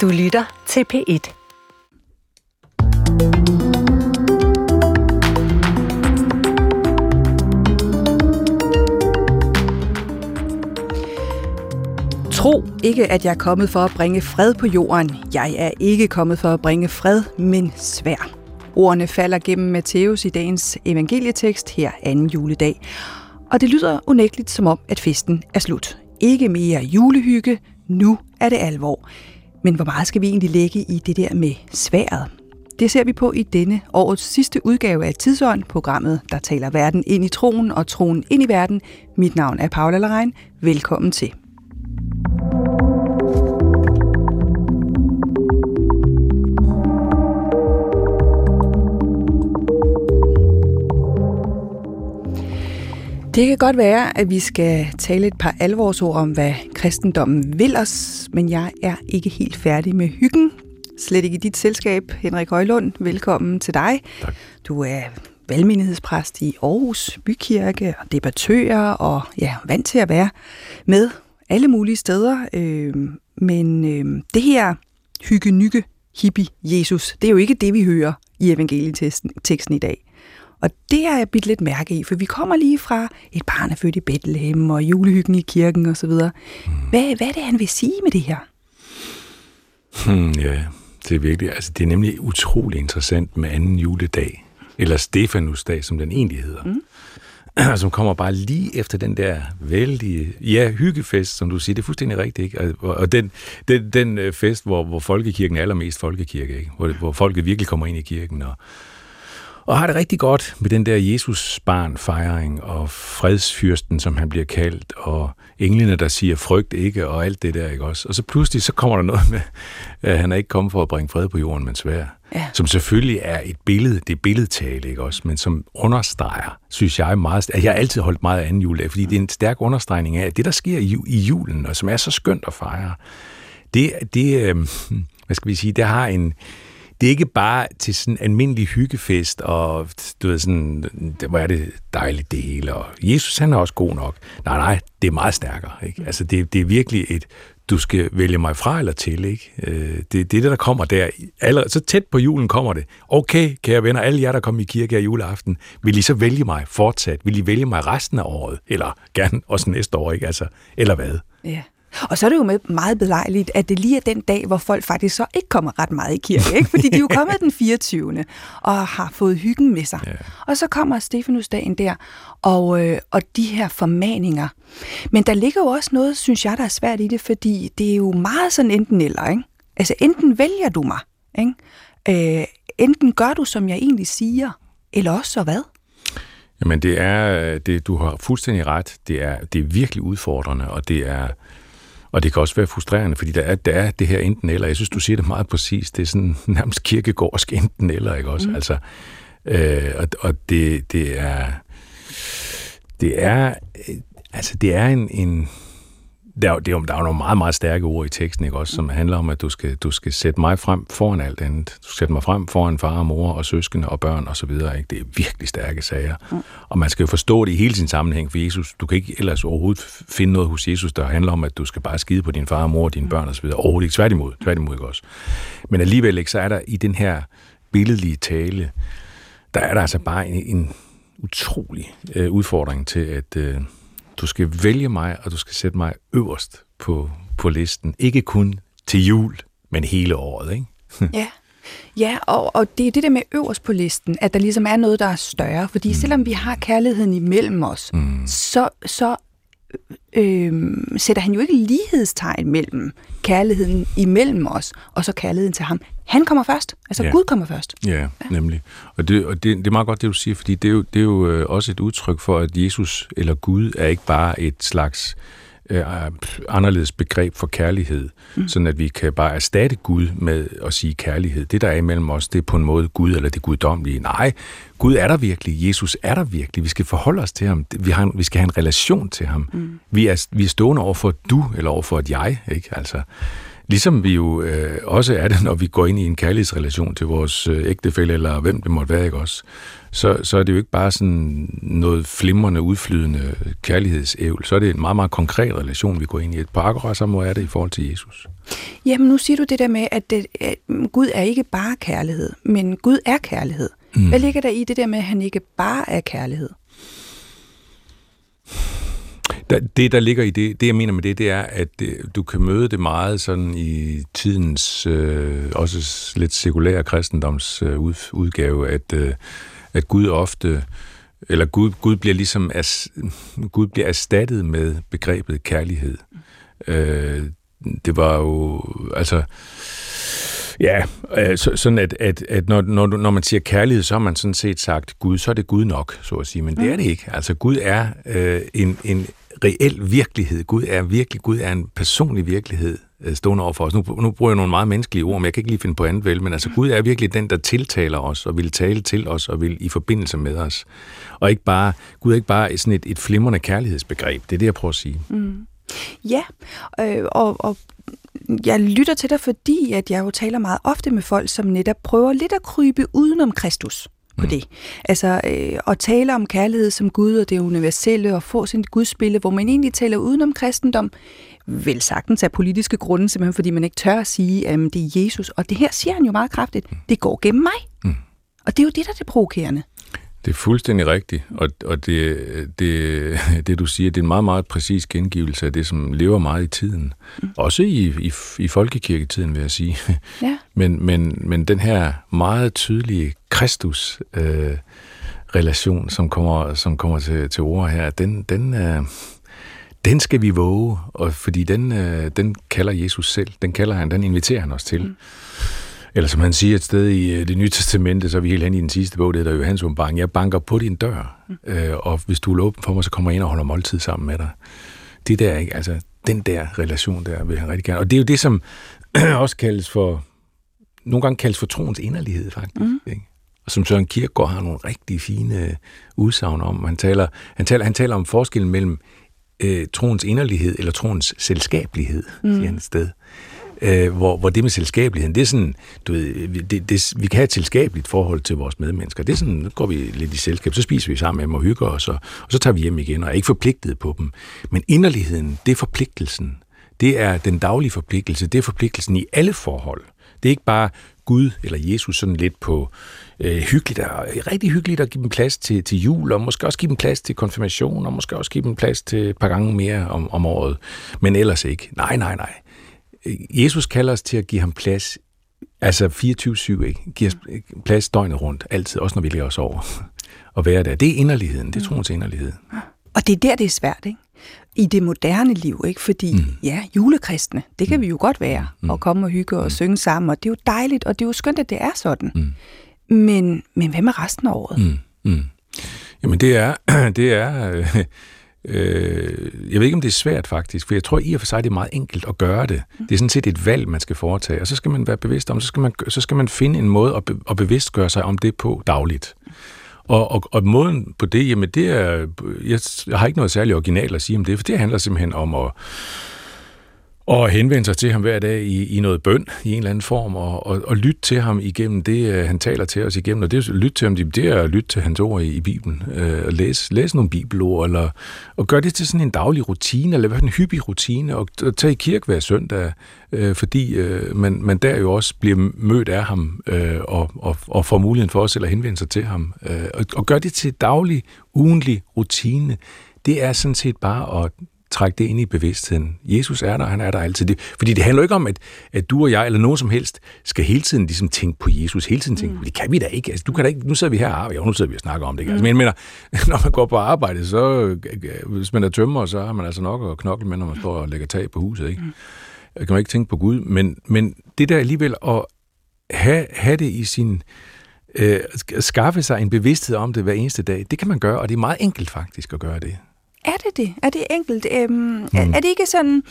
Du lytter til P1. Tro ikke, at jeg er kommet for at bringe fred på jorden. Jeg er ikke kommet for at bringe fred, men svær. Ordene falder gennem Matthæus i dagens evangelietekst her anden juledag. Og det lyder unægteligt som om, at festen er slut. Ikke mere julehygge, nu er det alvor. Men hvor meget skal vi egentlig lægge i det der med sværet? Det ser vi på i denne årets sidste udgave af Tidsånd, programmet, der taler verden ind i troen og troen ind i verden. Mit navn er Paula Lerein. Velkommen til. Det kan godt være, at vi skal tale et par alvorsord om, hvad kristendommen vil os, men jeg er ikke helt færdig med hyggen. Slet ikke i dit selskab, Henrik Højlund. Velkommen til dig. Tak. Du er valgmenighedspræst i Aarhus Bykirke og debattør og ja, vant til at være med alle mulige steder. Øh, men øh, det her hygge, nykke, hippie, Jesus, det er jo ikke det, vi hører i evangelieteksten i dag. Og det har jeg bidt lidt mærke i, for vi kommer lige fra et barn er født i Bethlehem og julehyggen i kirken osv. Hvad, hvad er det, han vil sige med det her? Hmm, ja, det er virkelig, altså det er nemlig utrolig interessant med anden juledag, eller Stefanusdag, som den egentlig hedder. Mm. som kommer bare lige efter den der vældige, ja, hyggefest, som du siger, det er fuldstændig rigtigt, ikke? Og, og den, den, den øh, fest, hvor, hvor folkekirken er allermest folkekirke, ikke? Hvor, hvor folket virkelig kommer ind i kirken, og, og har det rigtig godt med den der Jesus-barn-fejring, og fredsfyrsten, som han bliver kaldt, og englene, der siger frygt ikke, og alt det der, ikke også? Og så pludselig, så kommer der noget med, at han er ikke kommet for at bringe fred på jorden, men svær. Ja. Som selvfølgelig er et billede, det er billedtale, ikke også? Men som understreger, synes jeg meget, at jeg har altid holdt meget af anden juledag, fordi det er en stærk understregning af, at det, der sker i, i julen, og som er så skønt at fejre, det, det øh, hvad skal vi sige, det har en, det er ikke bare til sådan en almindelig hyggefest, og du ved sådan, hvor er det dejligt det hele, og Jesus han er også god nok. Nej, nej, det er meget stærkere, ikke? Altså det, det er virkelig et, du skal vælge mig fra eller til, ikke? Øh, Det, det er det, der kommer der. Allerede, så tæt på julen kommer det. Okay, kære venner, alle jer, der kommer i kirke her juleaften, vil I så vælge mig fortsat? Vil I vælge mig resten af året? Eller gerne også næste år, ikke? Altså, eller hvad? Ja. Og så er det jo med meget belejligt, at det lige er den dag, hvor folk faktisk så ikke kommer ret meget i kirke, ikke? fordi de er jo kommet den 24. og har fået hyggen med sig. Ja. Og så kommer Stefanusdagen der, og, øh, og de her formaninger. Men der ligger jo også noget, synes jeg, der er svært i det, fordi det er jo meget sådan enten eller, ikke? Altså enten vælger du mig, ikke? Øh, enten gør du, som jeg egentlig siger, eller også så hvad? Jamen det er, det, du har fuldstændig ret, det er, det er virkelig udfordrende, og det er, og det kan også være frustrerende, fordi der er, der er det her enten eller. Jeg synes, du siger det meget præcist. Det er sådan nærmest kirkegårdsk enten eller, ikke også? Mm. Altså, øh, og, og det, det er, det er, øh, altså det er en, en der, er er, jo- der er nogle meget, meget stærke ord i teksten, ikke også, som handler om, at du skal, du skal sætte mig frem foran alt andet. Du skal sætte mig frem foran far og mor og søskende og børn og så videre. Ikke? Det er virkelig stærke sager. Mm. Og man skal jo forstå det i hele sin sammenhæng, for Jesus, du kan ikke ellers overhovedet finde noget hos Jesus, der handler om, at du skal bare skide på din far og mor og dine børn og så videre. Overhovedet ikke. Tværtimod. Tværtimod ikke også. Men alligevel ikke, så er der i den her billedlige tale, der er der altså bare en, en utrolig øh, udfordring til, at øh, du skal vælge mig, og du skal sætte mig øverst på, på listen. Ikke kun til jul, men hele året, ikke? Ja. Ja, og, og det er det der med øverst på listen, at der ligesom er noget, der er større. Fordi mm. selvom vi har kærligheden imellem os, mm. så, så øh, sætter han jo ikke lighedstegn mellem kærligheden imellem os, og så kærligheden til ham. Han kommer først. Altså Ja. Gud kommer først. Ja, ja. nemlig. Og, det, og det, det er meget godt, det du siger, fordi det er jo, det er jo øh, også et udtryk for, at Jesus eller Gud er ikke bare et slags øh, anderledes begreb for kærlighed, mm. sådan at vi kan bare erstatte Gud med at sige kærlighed. Det, der er imellem os, det er på en måde Gud eller det guddommelige. Nej, Gud er der virkelig. Jesus er der virkelig. Vi skal forholde os til ham. Vi, har vi skal have en relation til ham. Mm. Vi, er, vi er stående over for et du, eller over for et jeg. Ikke? Altså, Ligesom vi jo øh, også er det, når vi går ind i en kærlighedsrelation til vores øh, ægtefælle, eller hvem det måtte være, ikke også? Så, så er det jo ikke bare sådan noget flimrende, udflydende kærlighedsævl. Så er det en meget, meget konkret relation, vi går ind i. På akkurat samme måde er det i forhold til Jesus. Jamen, nu siger du det der med, at, det, at Gud er ikke bare kærlighed, men Gud er kærlighed. Mm. Hvad ligger der i det der med, at han ikke bare er kærlighed? Der, det, der ligger i det, det, jeg mener med det, det er, at det, du kan møde det meget sådan i tidens, øh, også lidt sekulære kristendoms øh, ud, udgave, at, øh, at Gud ofte, eller Gud, Gud bliver ligesom, as, Gud bliver erstattet med begrebet kærlighed. Øh, det var jo, altså, Ja, øh, så, sådan at, at, at når, når, når man siger kærlighed, så har man sådan set sagt Gud, så er det Gud nok, så at sige. Men det er det ikke. Altså Gud er øh, en, en reel virkelighed. Gud er virkelig, Gud er en personlig virkelighed øh, stående over for os. Nu, nu bruger jeg nogle meget menneskelige ord, men jeg kan ikke lige finde på andet vel, men altså Gud er virkelig den, der tiltaler os, og vil tale til os, og vil i forbindelse med os. Og ikke bare, Gud er ikke bare sådan et, et flimrende kærlighedsbegreb. Det er det, jeg prøver at sige. Mm. Ja, øh, og, og jeg lytter til dig, fordi at jeg jo taler meget ofte med folk, som netop prøver lidt at krybe udenom Kristus på mm. det. Altså øh, at tale om kærlighed som Gud og det universelle og få sin gudsbillede, hvor man egentlig taler udenom kristendom, vel sagtens af politiske grunde, simpelthen fordi man ikke tør at sige, at det er Jesus. Og det her siger han jo meget kraftigt. Mm. Det går gennem mig. Mm. Og det er jo det, der er det provokerende. Det er fuldstændig rigtigt, og, og det, det, det du siger, det er en meget, meget præcis gengivelse af det, som lever meget i tiden. Mm. Også i, i, i folkekirketiden, vil jeg sige. Ja. Men, men, men den her meget tydelige Kristus øh, som kommer, som kommer til, til ord her, den, den, øh, den skal vi våge, og fordi den, øh, den kalder Jesus selv. Den kalder han, den inviterer han os til. Mm. Eller som han siger et sted i øh, det nye testamente, så er vi helt hen i den sidste bog, det hedder Johannes åbenbaring. Jeg banker på din dør, mm. øh, og hvis du er åben for mig, så kommer jeg ind og holder måltid sammen med dig. Det der, ikke? Altså, den der relation der vil han rigtig gerne. Og det er jo det, som også kaldes for, nogle gange kaldes for troens inderlighed, faktisk. Mm. Ikke? Og som Søren Kierkegaard har nogle rigtig fine udsagn om. Han taler, han taler, han taler om forskellen mellem øh, troens inderlighed eller troens selskabelighed, mm. siger han et sted øh, Øh, hvor, hvor det med selskabeligheden, det er sådan, du ved, det, det, vi kan have et selskabeligt forhold til vores medmennesker. Det er sådan, nu går vi lidt i selskab, så spiser vi sammen med dem og hygger os, og, og så tager vi hjem igen, og er ikke forpligtet på dem. Men inderligheden, det er forpligtelsen. Det er den daglige forpligtelse, det er forpligtelsen i alle forhold. Det er ikke bare Gud eller Jesus sådan lidt på øh, hyggeligt, og, rigtig hyggeligt at give dem plads til, til jul, og måske også give dem plads til konfirmation, og måske også give dem plads til et par gange mere om, om året. Men ellers ikke. Nej, nej, nej. Jesus kalder os til at give ham plads, altså 24-7, ikke? Giv os plads døgnet rundt, altid, også når vi ligger os over. Og være der. Det er inderligheden, det er troens inderlighed. Og det er der, det er svært, ikke? I det moderne liv, ikke? Fordi, mm. ja, julekristne, det kan mm. vi jo godt være, mm. og komme og hygge og mm. synge sammen, og det er jo dejligt, og det er jo skønt, at det er sådan. Mm. Men, men hvad med resten af året? Mm. Mm. Jamen, det er, det er, øh, Øh, jeg ved ikke, om det er svært faktisk, for jeg tror i og for sig, det er meget enkelt at gøre det. Mm. Det er sådan set et valg, man skal foretage, og så skal man være bevidst om, så skal man, så skal man finde en måde at, be, at bevidst gøre sig om det på dagligt. Og, og, og måden på det, jamen det er, jeg, jeg har ikke noget særligt originalt at sige om det, for det handler simpelthen om at og henvende sig til ham hver dag i, i noget bøn i en eller anden form, og, og, og lytte til ham igennem det, øh, han taler til os igennem. Og det er lytte til ham, det er at lytte til hans ord i, i Bibelen, øh, og læse, læse nogle bibelord, eller, og gøre det til sådan en daglig rutine, eller en hyppig rutine, og, og tage i kirke hver søndag, øh, fordi øh, man, man der jo også bliver mødt af ham, øh, og, og, og får muligheden for os at henvende sig til ham. Øh, og, og gøre det til daglig, ugenlig rutine, det er sådan set bare at trække det ind i bevidstheden. Jesus er der, han er der altid. Det, fordi det handler ikke om, at, at du og jeg, eller nogen som helst, skal hele tiden ligesom tænke på Jesus. Hele tiden tænke, mm. det kan vi da ikke. Altså, du kan da ikke. Nu sidder vi her og jo, nu sidder vi og snakker om det. Ikke? Altså, mm. men jeg mener, når man går på arbejde, så hvis man er tømmer, så har man altså nok at knokle med, når man står og lægger tag på huset. Ikke? Mm. kan man ikke tænke på Gud. Men, men det der alligevel at have, have det i sin øh, skaffe sig en bevidsthed om det hver eneste dag, det kan man gøre, og det er meget enkelt faktisk at gøre det. Er det det? Er det enkelt? Øhm, mm. er, er det ikke sådan...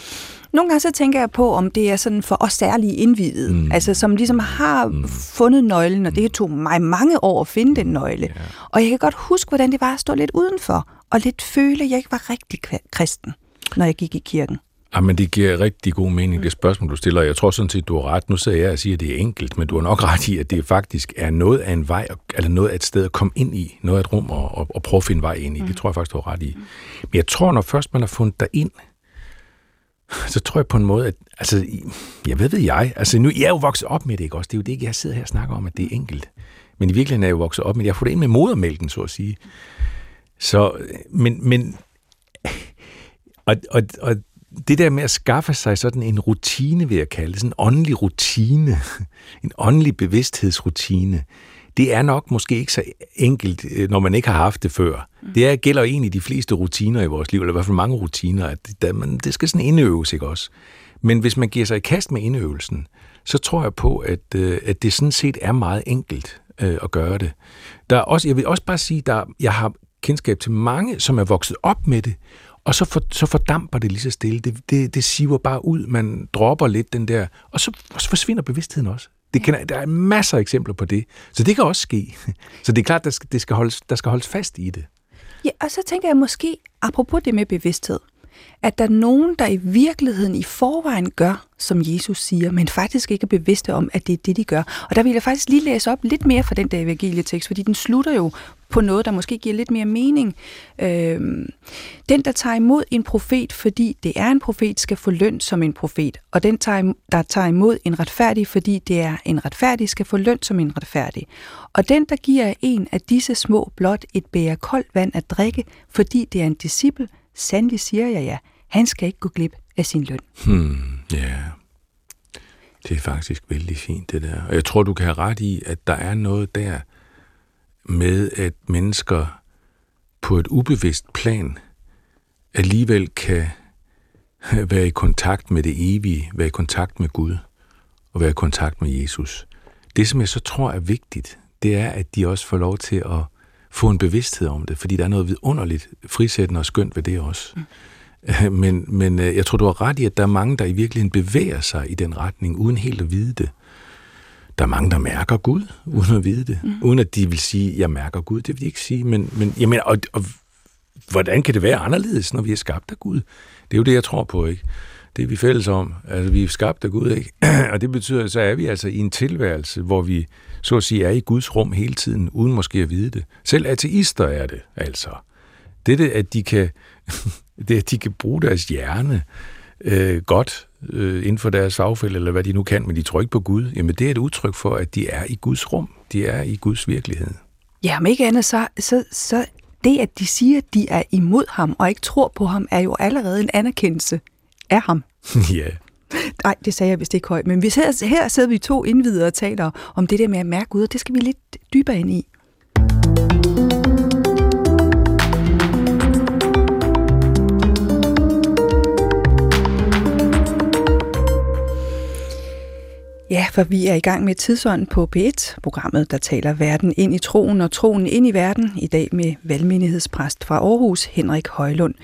Nogle gange så tænker jeg på, om det er sådan for os særlige indvidet, mm. altså som ligesom har mm. fundet nøglen, og det tog mig mange år at finde den nøgle. Yeah. Og jeg kan godt huske, hvordan det var at stå lidt udenfor, og lidt føle, at jeg ikke var rigtig kristen, når jeg gik i kirken. Jamen, det giver rigtig god mening, det spørgsmål, du stiller. Jeg tror sådan set, du har ret. Nu sidder jeg og siger, at det er enkelt, men du har nok ret i, at det faktisk er noget af en vej, eller noget af et sted at komme ind i, noget af et rum og, og, og prøve at finde vej ind i. Det mm. tror jeg faktisk, du har ret i. Men jeg tror, når først man har fundet dig ind, så tror jeg på en måde, at, altså, jeg ved, hvad jeg, altså nu, jeg er jo vokset op med det, ikke også? Det er jo det ikke, jeg sidder her og snakker om, at det er enkelt. Men i virkeligheden er jeg jo vokset op med det. Jeg får det ind med modermælken, så at sige. Så, men, men og, og, og det der med at skaffe sig sådan en rutine, vil jeg kalde det, sådan en åndelig rutine, en åndelig bevidsthedsrutine, det er nok måske ikke så enkelt, øh, når man ikke har haft det før. Mm. Det er, gælder egentlig de fleste rutiner i vores liv, eller i hvert fald mange rutiner, at det, man, det skal sådan indøves, ikke også? Men hvis man giver sig i kast med indøvelsen, så tror jeg på, at, øh, at det sådan set er meget enkelt øh, at gøre det. Der er også, jeg vil også bare sige, at jeg har kendskab til mange, som er vokset op med det, og så, for, så fordamper det lige så stille. Det, det, det siver bare ud. Man dropper lidt den der, og så, forsvinder bevidstheden også. Det kan, der er masser af eksempler på det. Så det kan også ske. Så det er klart, der skal, det skal holdes, der skal holdes fast i det. Ja, og så tænker jeg måske, apropos det med bevidsthed, at der er nogen, der i virkeligheden i forvejen gør, som Jesus siger, men faktisk ikke er bevidste om, at det er det, de gør. Og der vil jeg faktisk lige læse op lidt mere fra den der evangelietekst, fordi den slutter jo på noget, der måske giver lidt mere mening. Øhm, den, der tager imod en profet, fordi det er en profet, skal få løn som en profet. Og den, der tager imod en retfærdig, fordi det er en retfærdig, skal få løn som en retfærdig. Og den, der giver en af disse små blot et bære koldt vand at drikke, fordi det er en disciple, sandelig siger jeg ja, han skal ikke gå glip af sin løn. Hmm, ja, yeah. det er faktisk vældig fint det der. Og jeg tror, du kan have ret i, at der er noget der med, at mennesker på et ubevidst plan alligevel kan være i kontakt med det evige, være i kontakt med Gud og være i kontakt med Jesus. Det, som jeg så tror er vigtigt, det er, at de også får lov til at få en bevidsthed om det, fordi der er noget vidunderligt frisættende og skønt ved det også. Mm. Men, men øh, jeg tror, du har ret i, at der er mange, der i virkeligheden bevæger sig i den retning, uden helt at vide det. Der er mange, der mærker Gud, uden at vide det. Mm. Uden at de vil sige, jeg mærker Gud. Det vil de ikke sige. Men, men jamen, og, og hvordan kan det være anderledes, når vi er skabt af Gud? Det er jo det, jeg tror på, ikke? Det er vi fælles om. Altså, vi er skabt af Gud, ikke? og det betyder, så er vi altså i en tilværelse, hvor vi så at sige er i Guds rum hele tiden, uden måske at vide det. Selv ateister er det, altså. Det er det, at de kan, det, at de kan bruge deres hjerne øh, godt øh, inden for deres fagfælde, eller hvad de nu kan, men de tror ikke på Gud. Jamen, det er et udtryk for, at de er i Guds rum. De er i Guds virkelighed. Ja, men ikke andet, så, så, så det, at de siger, at de er imod ham og ikke tror på ham, er jo allerede en anerkendelse af ham. ja. Nej, det sagde jeg vist ikke højt, men vi her, her sidder vi to indvidere og taler om det der med at mærke Gud, og det skal vi lidt dybere ind i. Ja, for vi er i gang med tidsånden på P1, programmet, der taler verden ind i troen og troen ind i verden, i dag med valgmenighedspræst fra Aarhus, Henrik Højlund.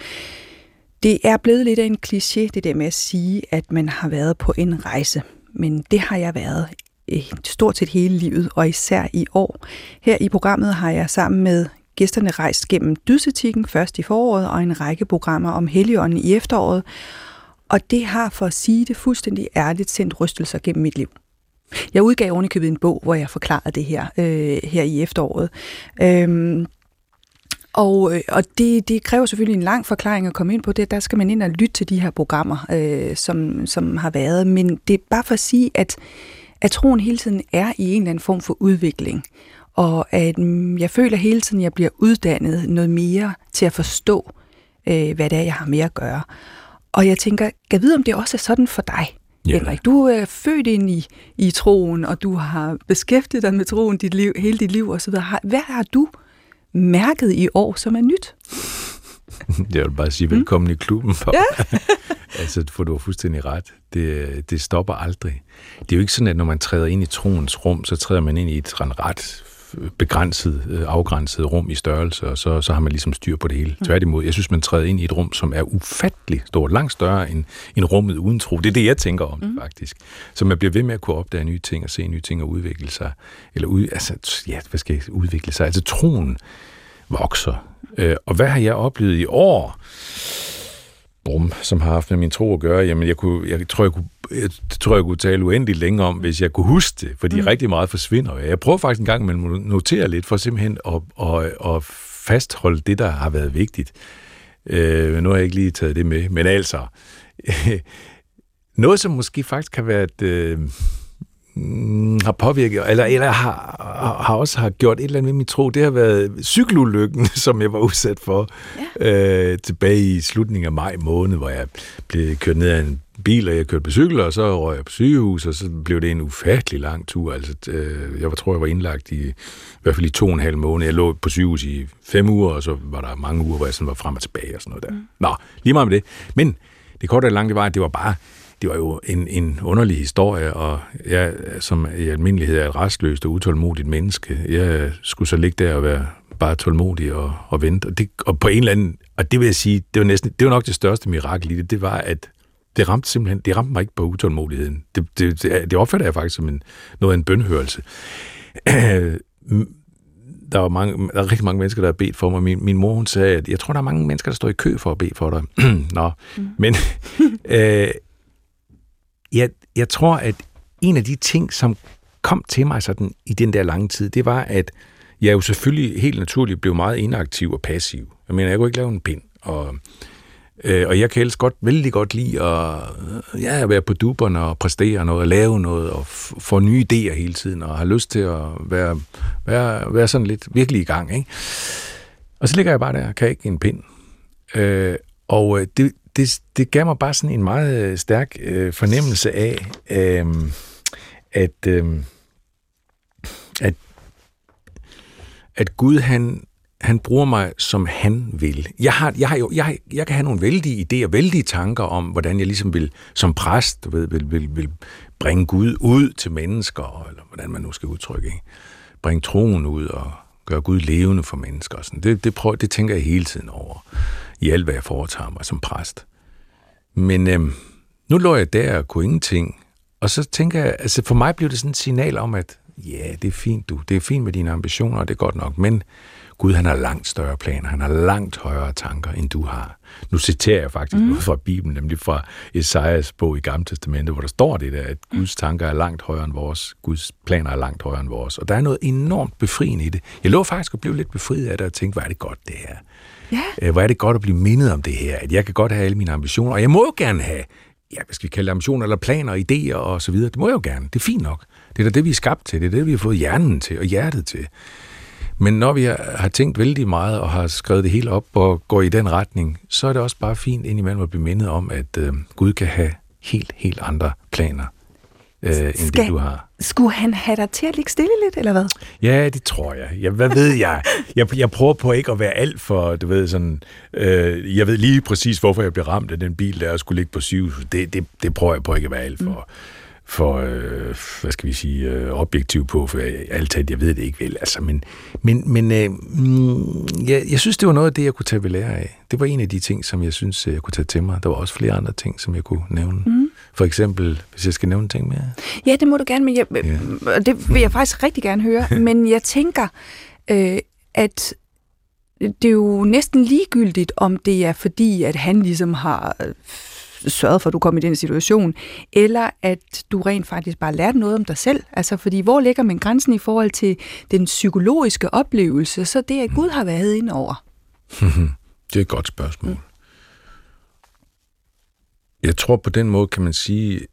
Det er blevet lidt af en kliché, det der med at sige, at man har været på en rejse. Men det har jeg været eh, stort set hele livet, og især i år. Her i programmet har jeg sammen med gæsterne rejst gennem dydsetikken først i foråret, og en række programmer om heligånden i efteråret. Og det har, for at sige det fuldstændig ærligt, sendt rystelser gennem mit liv. Jeg udgav ovenikøbet en bog, hvor jeg forklarede det her, øh, her i efteråret. Øhm, og, øh, og det, det kræver selvfølgelig en lang forklaring at komme ind på det. Der skal man ind og lytte til de her programmer, øh, som, som har været. Men det er bare for at sige, at, at troen hele tiden er i en eller anden form for udvikling. Og at mm, jeg føler hele tiden, at jeg bliver uddannet noget mere til at forstå, øh, hvad det er, jeg har med at gøre. Og jeg tænker, kan vide, om det også er sådan for dig? Ja. Henrik, du er født ind i, i troen, og du har beskæftiget dig med troen dit liv, hele dit liv osv. Hvad har du mærket i år, som er nyt? Jeg vil bare sige mm. velkommen mm. i klubben. For, ja. altså, for du har fuldstændig ret. Det, det stopper aldrig. Det er jo ikke sådan, at når man træder ind i troens rum, så træder man ind i et ret begrænset, øh, afgrænset rum i størrelse, og så, så har man ligesom styr på det hele. Mm. Tværtimod, jeg synes, man træder ind i et rum, som er ufattelig stort, langt større end, end rummet uden tro. Det er det, jeg tænker om mm. faktisk. Så man bliver ved med at kunne opdage nye ting og se nye ting og udvikle sig. Eller ud, altså, ja, hvad skal jeg udvikle sig? Altså troen vokser. Øh, og hvad har jeg oplevet i år? Brum, som har haft med min tro at gøre, jamen jeg, kunne, jeg tror, jeg kunne jeg tror, jeg kunne tale uendeligt længere om, hvis jeg kunne huske det, fordi mm. rigtig meget forsvinder. Jeg prøver faktisk en gang at notere lidt, for simpelthen at, at, at fastholde det, der har været vigtigt. Øh, nu har jeg ikke lige taget det med, men altså, noget, som måske faktisk har været... Øh, mm, har påvirket, eller, eller har, har også har gjort et eller andet med min tro, det har været cykelulykken, som jeg var udsat for ja. øh, tilbage i slutningen af maj måned, hvor jeg blev kørt ned af en bil, og jeg kørte på cykel, og så røg jeg på sygehus, og så blev det en ufattelig lang tur. Altså, øh, jeg tror, jeg var indlagt i, i hvert fald i to og en halv måned. Jeg lå på sygehus i fem uger, og så var der mange uger, hvor jeg sådan var frem og tilbage og sådan noget der. Mm. Nå, lige meget med det. Men det korte og lange, det var, at det var bare, det var jo en, en underlig historie, og jeg, som i almindelighed er et restløst og utålmodigt menneske, jeg skulle så ligge der og være bare tålmodig og, og vente. Og, det, og på en eller anden, og det vil jeg sige, det var, næsten, det var nok det største mirakel i det, det var, at det ramte simpelthen, det ramte mig ikke på utålmodigheden. Det, det, det opfatter jeg faktisk som en, noget af en bønhørelse. der var, mange, der er rigtig mange mennesker, der har bedt for mig. Min, min mor, hun sagde, at jeg tror, der er mange mennesker, der står i kø for at bede for dig. Nå, mm. men øh, jeg, jeg tror, at en af de ting, som kom til mig sådan i den der lange tid, det var, at jeg jo selvfølgelig helt naturligt blev meget inaktiv og passiv. Jeg mener, jeg kunne ikke lave en pind, og Øh, og jeg kan ellers godt, vældig godt lide at øh, ja, være på duberne og præstere noget, og lave noget, og få nye idéer hele tiden, og har lyst til at være, være, være sådan lidt virkelig i gang. Ikke? Og så ligger jeg bare der, kan ikke en pind. Øh, og øh, det, det, det gav mig bare sådan en meget øh, stærk øh, fornemmelse af, øh, at, øh, at, at Gud han han bruger mig, som han vil. Jeg, har, jeg, har jo, jeg, jeg kan have nogle vældige idéer, vældige tanker om, hvordan jeg ligesom vil, som præst, ved, vil, vil, vil bringe Gud ud til mennesker, eller hvordan man nu skal udtrykke, ikke? bringe troen ud og gøre Gud levende for mennesker. Og sådan. Det, det, prøver, det tænker jeg hele tiden over, i alt, hvad jeg foretager mig som præst. Men øhm, nu lå jeg der og kunne ingenting, og så tænker jeg, altså for mig blev det sådan et signal om, at ja, det er fint du, det er fint med dine ambitioner, og det er godt nok, men Gud han har langt større planer, han har langt højere tanker, end du har. Nu citerer jeg faktisk mm. noget fra Bibelen, nemlig fra Esajas bog i Gamle Testamentet, hvor der står det der, at Guds tanker er langt højere end vores, Guds planer er langt højere end vores. Og der er noget enormt befriende i det. Jeg lå faktisk og blev lidt befriet af det, og tænkte, hvor er det godt det her. Ja. Øh, hvor er det godt at blive mindet om det her, at jeg kan godt have alle mine ambitioner, og jeg må jo gerne have, ja, hvad skal vi kalde det, ambitioner, eller planer, idéer og så videre. Det må jeg jo gerne. Det er fint nok. Det er da det, vi er skabt til. Det er det, vi har fået hjernen til og hjertet til. Men når vi har tænkt vældig meget og har skrevet det hele op og går i den retning, så er det også bare fint indimellem at blive mindet om, at øh, Gud kan have helt, helt andre planer, øh, end Skal, det du har. Skulle han have dig til at ligge stille lidt, eller hvad? Ja, det tror jeg. jeg hvad ved jeg? jeg? Jeg prøver på ikke at være alt for, du ved, sådan... Øh, jeg ved lige præcis, hvorfor jeg blev ramt af den bil, der skulle ligge på syv. Det, det, det prøver jeg på ikke at være alt for... Mm for, øh, hvad skal vi sige, øh, objektiv på, for alt talt, jeg ved det ikke vel, altså, men, men, men øh, mm, jeg, jeg synes, det var noget af det, jeg kunne tage ved lære af. Det var en af de ting, som jeg synes, jeg kunne tage til mig. Der var også flere andre ting, som jeg kunne nævne. Mm. For eksempel, hvis jeg skal nævne ting mere. Ja, det må du gerne, men jeg, ja. det vil jeg faktisk rigtig gerne høre, men jeg tænker, øh, at det er jo næsten ligegyldigt, om det er fordi, at han ligesom har sørget for, at du kom i den situation, eller at du rent faktisk bare lærte noget om dig selv. Altså, fordi hvor ligger man grænsen i forhold til den psykologiske oplevelse, så det, at Gud har været ind over? det er et godt spørgsmål. Mm. Jeg tror på den måde, kan man sige,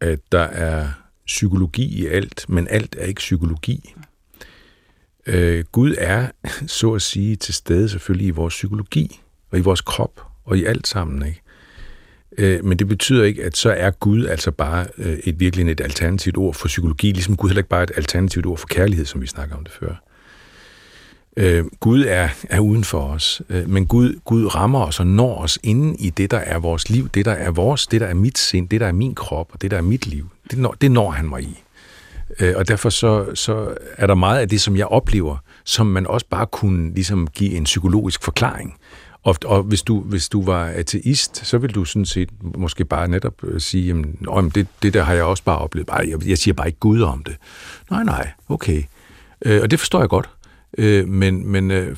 at der er psykologi i alt, men alt er ikke psykologi. Øh, Gud er, så at sige, til stede selvfølgelig i vores psykologi, og i vores krop, og i alt sammen. Ikke? Øh, men det betyder ikke, at så er Gud altså bare øh, et virkelig et alternativt ord for psykologi, ligesom Gud heller ikke bare er et alternativt ord for kærlighed, som vi snakker om det før. Øh, Gud er, er uden for os, øh, men Gud, Gud rammer os og når os inde i det, der er vores liv, det, der er vores, det, der er mit sind, det, der er min krop, og det, der er mit liv. Det når, det når han mig i. Øh, og derfor så, så er der meget af det, som jeg oplever, som man også bare kunne ligesom give en psykologisk forklaring. Og, og hvis, du, hvis du var ateist, så ville du sådan set måske bare netop øh, sige, jamen, om det, det der har jeg også bare oplevet. Bare, jeg, jeg siger bare ikke Gud om det. Nej, nej, okay. Øh, og det forstår jeg godt. Øh, men men øh,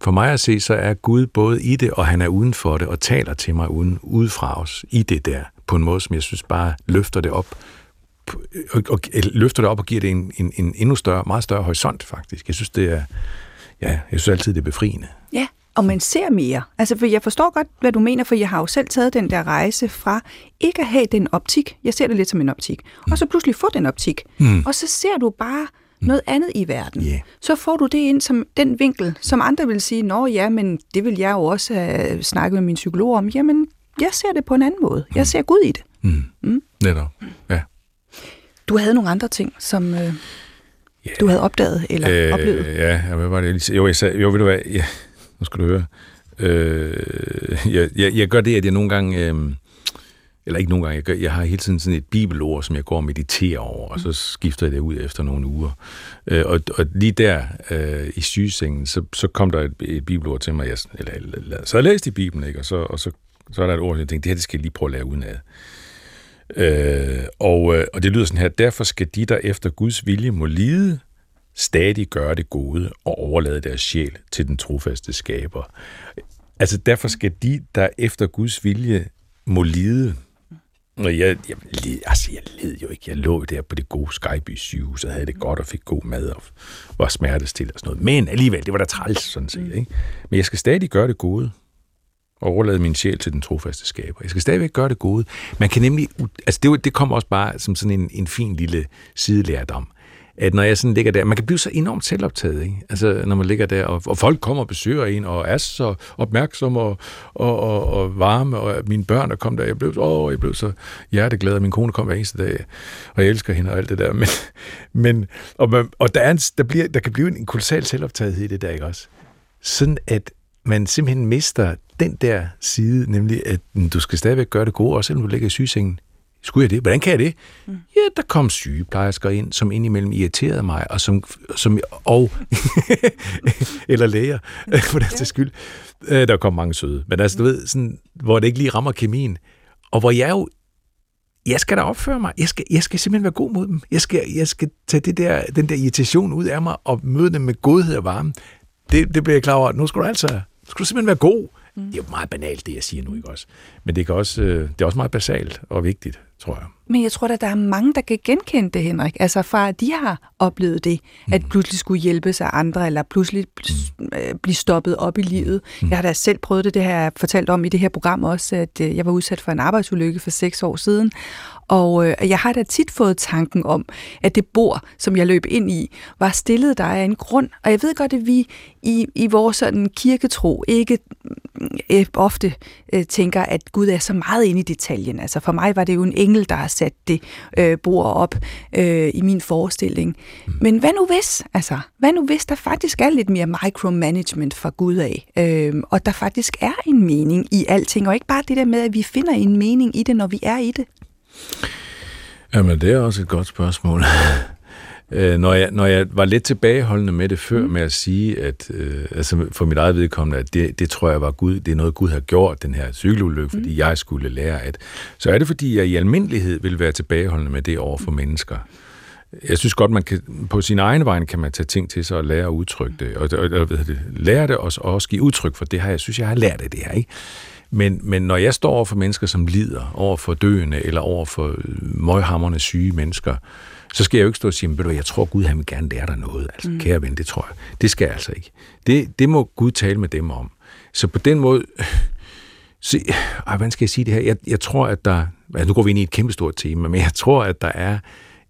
for mig at se, så er Gud både i det, og han er uden for det, og taler til mig uden, udefra os i det der, på en måde, som jeg synes bare løfter det op og, og, og løfter det op og giver det en, en, en endnu større, meget større horisont, faktisk. Jeg synes, det er, ja, jeg synes altid, det er befriende. Ja, og man ser mere. Altså, for jeg forstår godt, hvad du mener, for jeg har jo selv taget den der rejse fra ikke at have den optik, jeg ser det lidt som en optik, og så pludselig få den optik, mm. og så ser du bare noget andet i verden. Yeah. Så får du det ind som den vinkel, som andre vil sige, nå ja, men det vil jeg jo også have snakket med min psykolog om. Jamen, jeg ser det på en anden måde. Jeg ser Gud i det. Mm. Mm. Netop, ja. Du havde nogle andre ting, som øh, yeah. du havde opdaget eller øh, oplevet? Ja, hvad var det? Jo, jeg sagde, jo, ved du hvad, ja, nu skal du høre. Øh, jeg, jeg, jeg gør det, at jeg nogle gange... Øh, eller ikke nogle gange, jeg, gør, jeg har hele tiden sådan et bibelord, som jeg går og mediterer over, og så skifter jeg det ud efter nogle uger. Øh, og, og lige der øh, i sygesengen, så, så kom der et, et bibelord til mig, jeg, eller, eller, så jeg læste i Bibelen, ikke? og, så, og så, så er der et ord, jeg tænkte, det her det skal jeg lige prøve at lære udenad. Øh, og, øh, og det lyder sådan her, derfor skal de, der efter Guds vilje må lide, stadig gøre det gode og overlade deres sjæl til den trofaste skaber. Altså derfor skal de, der efter Guds vilje må lide, og jeg, jeg, led, altså jeg led jo ikke. Jeg lå der på det gode Skyby sygehus og havde det godt og fik god mad og var smertestil og sådan noget. Men alligevel, det var da træls sådan set. Ikke? Men jeg skal stadig gøre det gode og overlade min sjæl til den trofaste skaber. Jeg skal stadigvæk gøre det gode. Man kan nemlig, altså det, det kommer også bare som sådan en, en fin lille sidelærdom at når jeg sådan ligger der, man kan blive så enormt selvoptaget, ikke? Altså, når man ligger der, og, og folk kommer og besøger en, og er så opmærksomme og, og, og, og varme, og mine børn der kom der, jeg blev, åh, jeg blev så hjerteglad, og min kone kom hver eneste dag, og jeg elsker hende og alt det der, men, men og, man, og der, er en, der, bliver, der kan blive en, en kolossal selvoptagethed i det der, ikke også? Sådan at man simpelthen mister den der side, nemlig at mm, du skal stadigvæk gøre det gode, også selvom du ligger i sygesengen. Skulle jeg det? Hvordan kan jeg det? Mm. Ja, der kom sygeplejersker ind, som indimellem irriterede mig, og som, som og eller læger, for den ja. skyld. Øh, der kom mange søde. Men altså, du ved, sådan, hvor det ikke lige rammer kemien. Og hvor jeg jo jeg skal da opføre mig. Jeg skal, jeg skal simpelthen være god mod dem. Jeg skal, jeg skal tage det der, den der irritation ud af mig og møde dem med godhed og varme. Det, det bliver jeg klar over. Nu skal du altså skal du simpelthen være god. Mm. Det er jo meget banalt, det jeg siger nu, ikke også? Men det, kan også, øh, det er også meget basalt og vigtigt, tror jeg. Men jeg tror at der er mange, der kan genkende det, Henrik. Altså fra, at de har oplevet det, at mm. pludselig skulle hjælpe sig andre, eller pludselig mm. Øh, blive stoppet op i livet. Mm. Jeg har da selv prøvet det, det har jeg fortalt om i det her program også, at øh, jeg var udsat for en arbejdsulykke for seks år siden, og øh, jeg har da tit fået tanken om, at det bord, som jeg løb ind i, var stillet der af en grund. Og jeg ved godt, at vi i, i vores sådan kirketro ikke ofte øh, tænker, at Gud er så meget inde i detaljen. Altså for mig var det jo en engel, der har sat det øh, bord op øh, i min forestilling. Mm. Men hvad nu hvis? Altså, hvad nu hvis der faktisk er lidt mere micromanagement fra Gud af, øh, og der faktisk er en mening i alting, og ikke bare det der med, at vi finder en mening i det, når vi er i det? Jamen, det er også et godt spørgsmål. Øh, når, jeg, når jeg var lidt tilbageholdende med det før, mm. med at sige, at øh, altså for mit eget vedkommende, at det, det tror jeg var Gud, det er noget Gud har gjort, den her cykelulykke, fordi mm. jeg skulle lære at, så er det fordi, jeg i almindelighed vil være tilbageholdende med det over for mm. mennesker. Jeg synes godt, man kan, på sin egen vej kan man tage ting til sig og lære at udtrykke det, og, og, og det, lære det og, og også give udtryk for det her. Jeg synes, jeg har lært af det her, ikke? Men, men når jeg står over for mennesker, som lider, over for døende, eller over for møghammerne syge mennesker, så skal jeg jo ikke stå og sige, at jeg tror, Gud han vil gerne lære dig noget. Altså, mm. kære ven, det tror jeg. Det skal jeg altså ikke. Det, det må Gud tale med dem om. Så på den måde... Se, ej, hvordan skal jeg sige det her? Jeg, jeg tror, at der... Altså, nu går vi ind i et kæmpestort tema, men jeg tror, at der er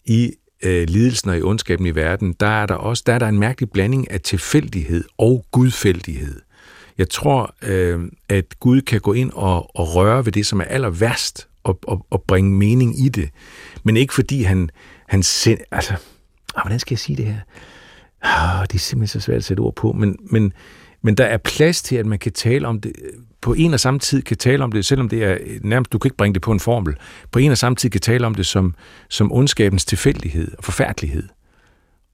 i øh, lidelsen og i ondskaben i verden, der er der også der er der en mærkelig blanding af tilfældighed og gudfældighed. Jeg tror, øh, at Gud kan gå ind og, og røre ved det, som er aller værst, og, og, og bringe mening i det. Men ikke fordi han, han sind... Altså, ah, hvordan skal jeg sige det her? Ah, det er simpelthen så svært at sætte ord på, men, men, men der er plads til, at man kan tale om det, på en og samme tid kan tale om det, selvom det er nærmest, du kan ikke bringe det på en formel, på en og samme tid kan tale om det som, som ondskabens tilfældighed og forfærdelighed.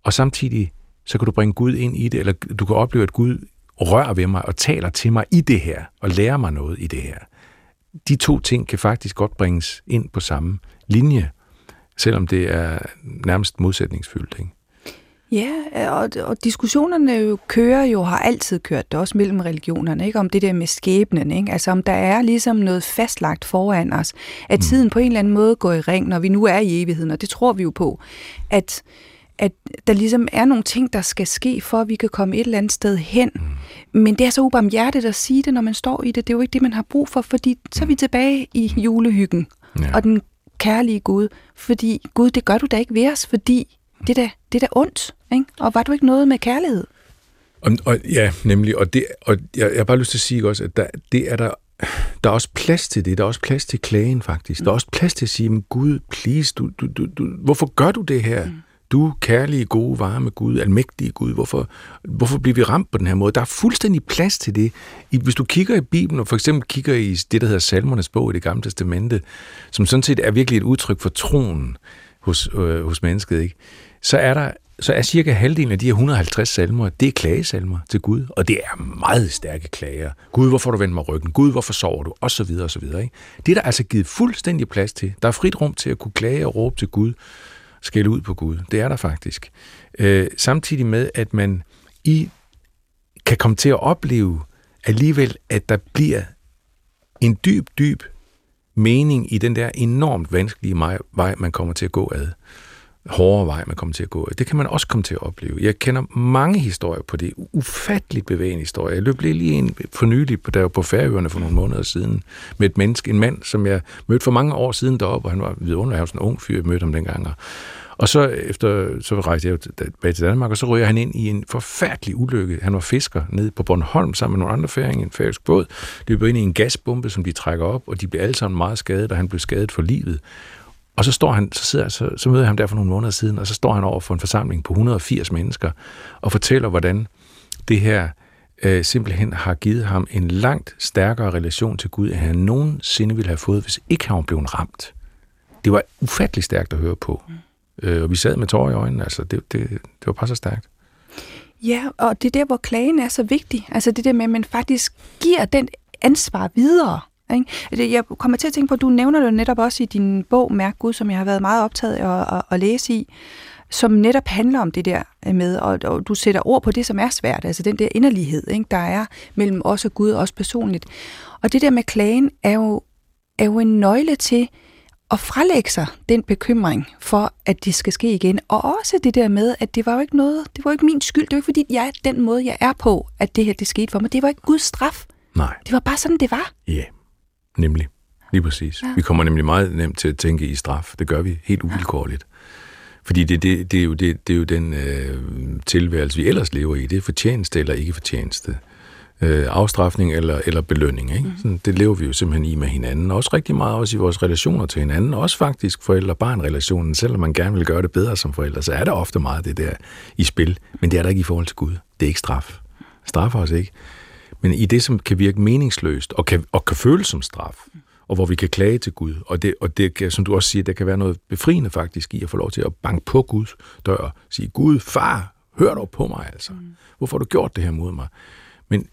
Og samtidig, så kan du bringe Gud ind i det, eller du kan opleve, at Gud rører ved mig og taler til mig i det her, og lærer mig noget i det her. De to ting kan faktisk godt bringes ind på samme linje, selvom det er nærmest modsætningsfyldt. Ikke? Ja, og, og diskussionerne jo kører jo, har altid kørt det, også mellem religionerne, ikke? om det der med skæbnen. Ikke? Altså om der er ligesom noget fastlagt foran os, at mm. tiden på en eller anden måde går i ring, når vi nu er i evigheden, og det tror vi jo på, at at der ligesom er nogle ting, der skal ske, for at vi kan komme et eller andet sted hen. Mm. Men det er så ubarmhjertet at sige det, når man står i det. Det er jo ikke det, man har brug for, fordi så er vi tilbage i julehyggen ja. og den kærlige Gud. Fordi Gud, det gør du da ikke ved os, fordi det er da, det er da ondt. Ikke? Og var du ikke noget med kærlighed? Og, og, ja, nemlig. Og, det, og jeg, jeg har bare lyst til at sige også, at der, det er der der er også plads til det. Der er også plads til klagen, faktisk. Der er også plads til at sige, men Gud, please, du, du, du, du, hvorfor gør du det her? Mm. Du kærlige, gode, varme Gud, almægtige Gud, hvorfor, hvorfor bliver vi ramt på den her måde? Der er fuldstændig plads til det. Hvis du kigger i Bibelen, og for eksempel kigger i det, der hedder Salmernes bog i det gamle testamente, som sådan set er virkelig et udtryk for troen hos, øh, hos mennesket, ikke? så er der så er cirka halvdelen af de her 150 salmer, det er klagesalmer til Gud, og det er meget stærke klager. Gud, hvorfor du vendt mig ryggen? Gud, hvorfor sover du? Og så videre, og så videre. Ikke? Det er der altså givet fuldstændig plads til. Der er frit rum til at kunne klage og råbe til Gud, skælde ud på Gud. Det er der faktisk. Øh, samtidig med, at man i kan komme til at opleve alligevel, at der bliver en dyb, dyb mening i den der enormt vanskelige vej, man kommer til at gå ad hårdere vej, man kommer til at gå. Det kan man også komme til at opleve. Jeg kender mange historier på det. Ufatteligt bevægende historier. Jeg løb lige en for nylig, der var på Færøerne for nogle måneder siden, med et menneske, en mand, som jeg mødte for mange år siden deroppe, og han var vidunderlig, han var sådan en ung fyr, jeg mødte ham dengang. Og så, efter, så rejste jeg tilbage til Danmark, og så ryger han ind i en forfærdelig ulykke. Han var fisker nede på Bornholm sammen med nogle andre færinger, en færøsk båd. De blev ind i en gasbombe, som de trækker op, og de blev alle sammen meget skadet, og han blev skadet for livet. Og så står han, så, sidder, så, så møder jeg ham der for nogle måneder siden, og så står han over for en forsamling på 180 mennesker og fortæller, hvordan det her øh, simpelthen har givet ham en langt stærkere relation til Gud, end han nogensinde ville have fået, hvis ikke han var blevet ramt. Det var ufattelig stærkt at høre på. Mm. Øh, og vi sad med tårer i øjnene, altså det, det, det var bare så stærkt. Ja, og det er der, hvor klagen er så vigtig. Altså det der med, at man faktisk giver den ansvar videre. Ikke? Jeg kommer til at tænke på, at du nævner det netop også i din bog, Mærk Gud, som jeg har været meget optaget af at, at, at læse i, som netop handler om det der med, og, og du sætter ord på det, som er svært, altså den der inderlighed, ikke, der er mellem os og Gud, også personligt. Og det der med klagen er jo, er jo en nøgle til at frelægge sig den bekymring for, at det skal ske igen. Og også det der med, at det var jo ikke noget, det var ikke min skyld, det var ikke fordi, jeg den måde, jeg er på, at det her det skete for mig. Det var ikke Guds straf. Nej. Det var bare sådan, det var. Ja. Yeah. Nemlig. Lige præcis. Ja. Vi kommer nemlig meget nemt til at tænke i straf. Det gør vi helt uvilkårligt. Fordi det, det, det, er, jo, det, det er jo den øh, tilværelse, vi ellers lever i. Det er fortjeneste eller ikke fortjeneste. Øh, afstraffning eller, eller belønning. Ikke? Mm. Sådan, det lever vi jo simpelthen i med hinanden. Også rigtig meget også i vores relationer til hinanden. Også faktisk forældre-barn-relationen. Selvom man gerne vil gøre det bedre som forældre, så er der ofte meget det der i spil. Men det er der ikke i forhold til Gud. Det er ikke straf. Straf os ikke. Men i det, som kan virke meningsløst og kan, og kan føles som straf, og hvor vi kan klage til Gud. Og det, og det kan, som du også siger, der kan være noget befriende faktisk i at få lov til at banke på Guds dør og sige, Gud, far, hør dog på mig altså. Hvorfor har du gjort det her mod mig? Men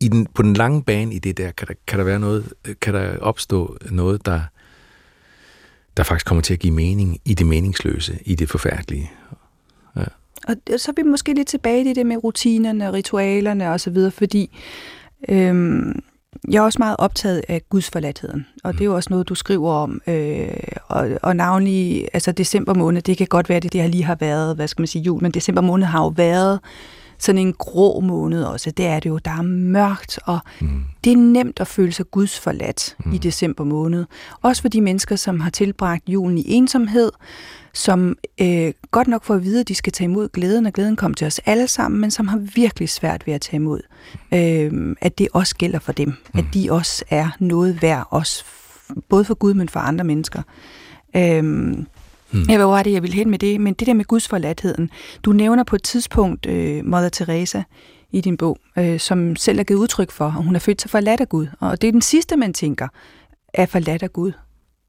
i den, på den lange bane i det der, kan der, kan der være noget, kan der opstå noget, der, der faktisk kommer til at give mening i det meningsløse, i det forfærdelige. Og så er vi måske lidt tilbage i det med rutinerne, ritualerne osv., fordi øhm, jeg er også meget optaget af Guds forladtheden, og det er jo også noget, du skriver om. Øh, og, og navnlig, altså december måned, det kan godt være, det, det har lige har været, hvad skal man sige, jul, men december måned har jo været sådan en grå måned også. Det er det jo. Der er mørkt, og mm. det er nemt at føle sig Guds forladt mm. i december måned. Også for de mennesker, som har tilbragt julen i ensomhed, som øh, godt nok får at vide, at de skal tage imod glæden, og glæden kommer til os alle sammen, men som har virkelig svært ved at tage imod. Øh, at det også gælder for dem. Mm. At de også er noget værd, også både for Gud, men for andre mennesker. Øh, mm. Jeg ved, hvor er det, jeg vil hen med det, men det der med Guds forladtheden. Du nævner på et tidspunkt øh, Mother Teresa i din bog, øh, som selv har givet udtryk for, at hun er født sig forladt af Gud. Og det er den sidste, man tænker, er forladt af Gud.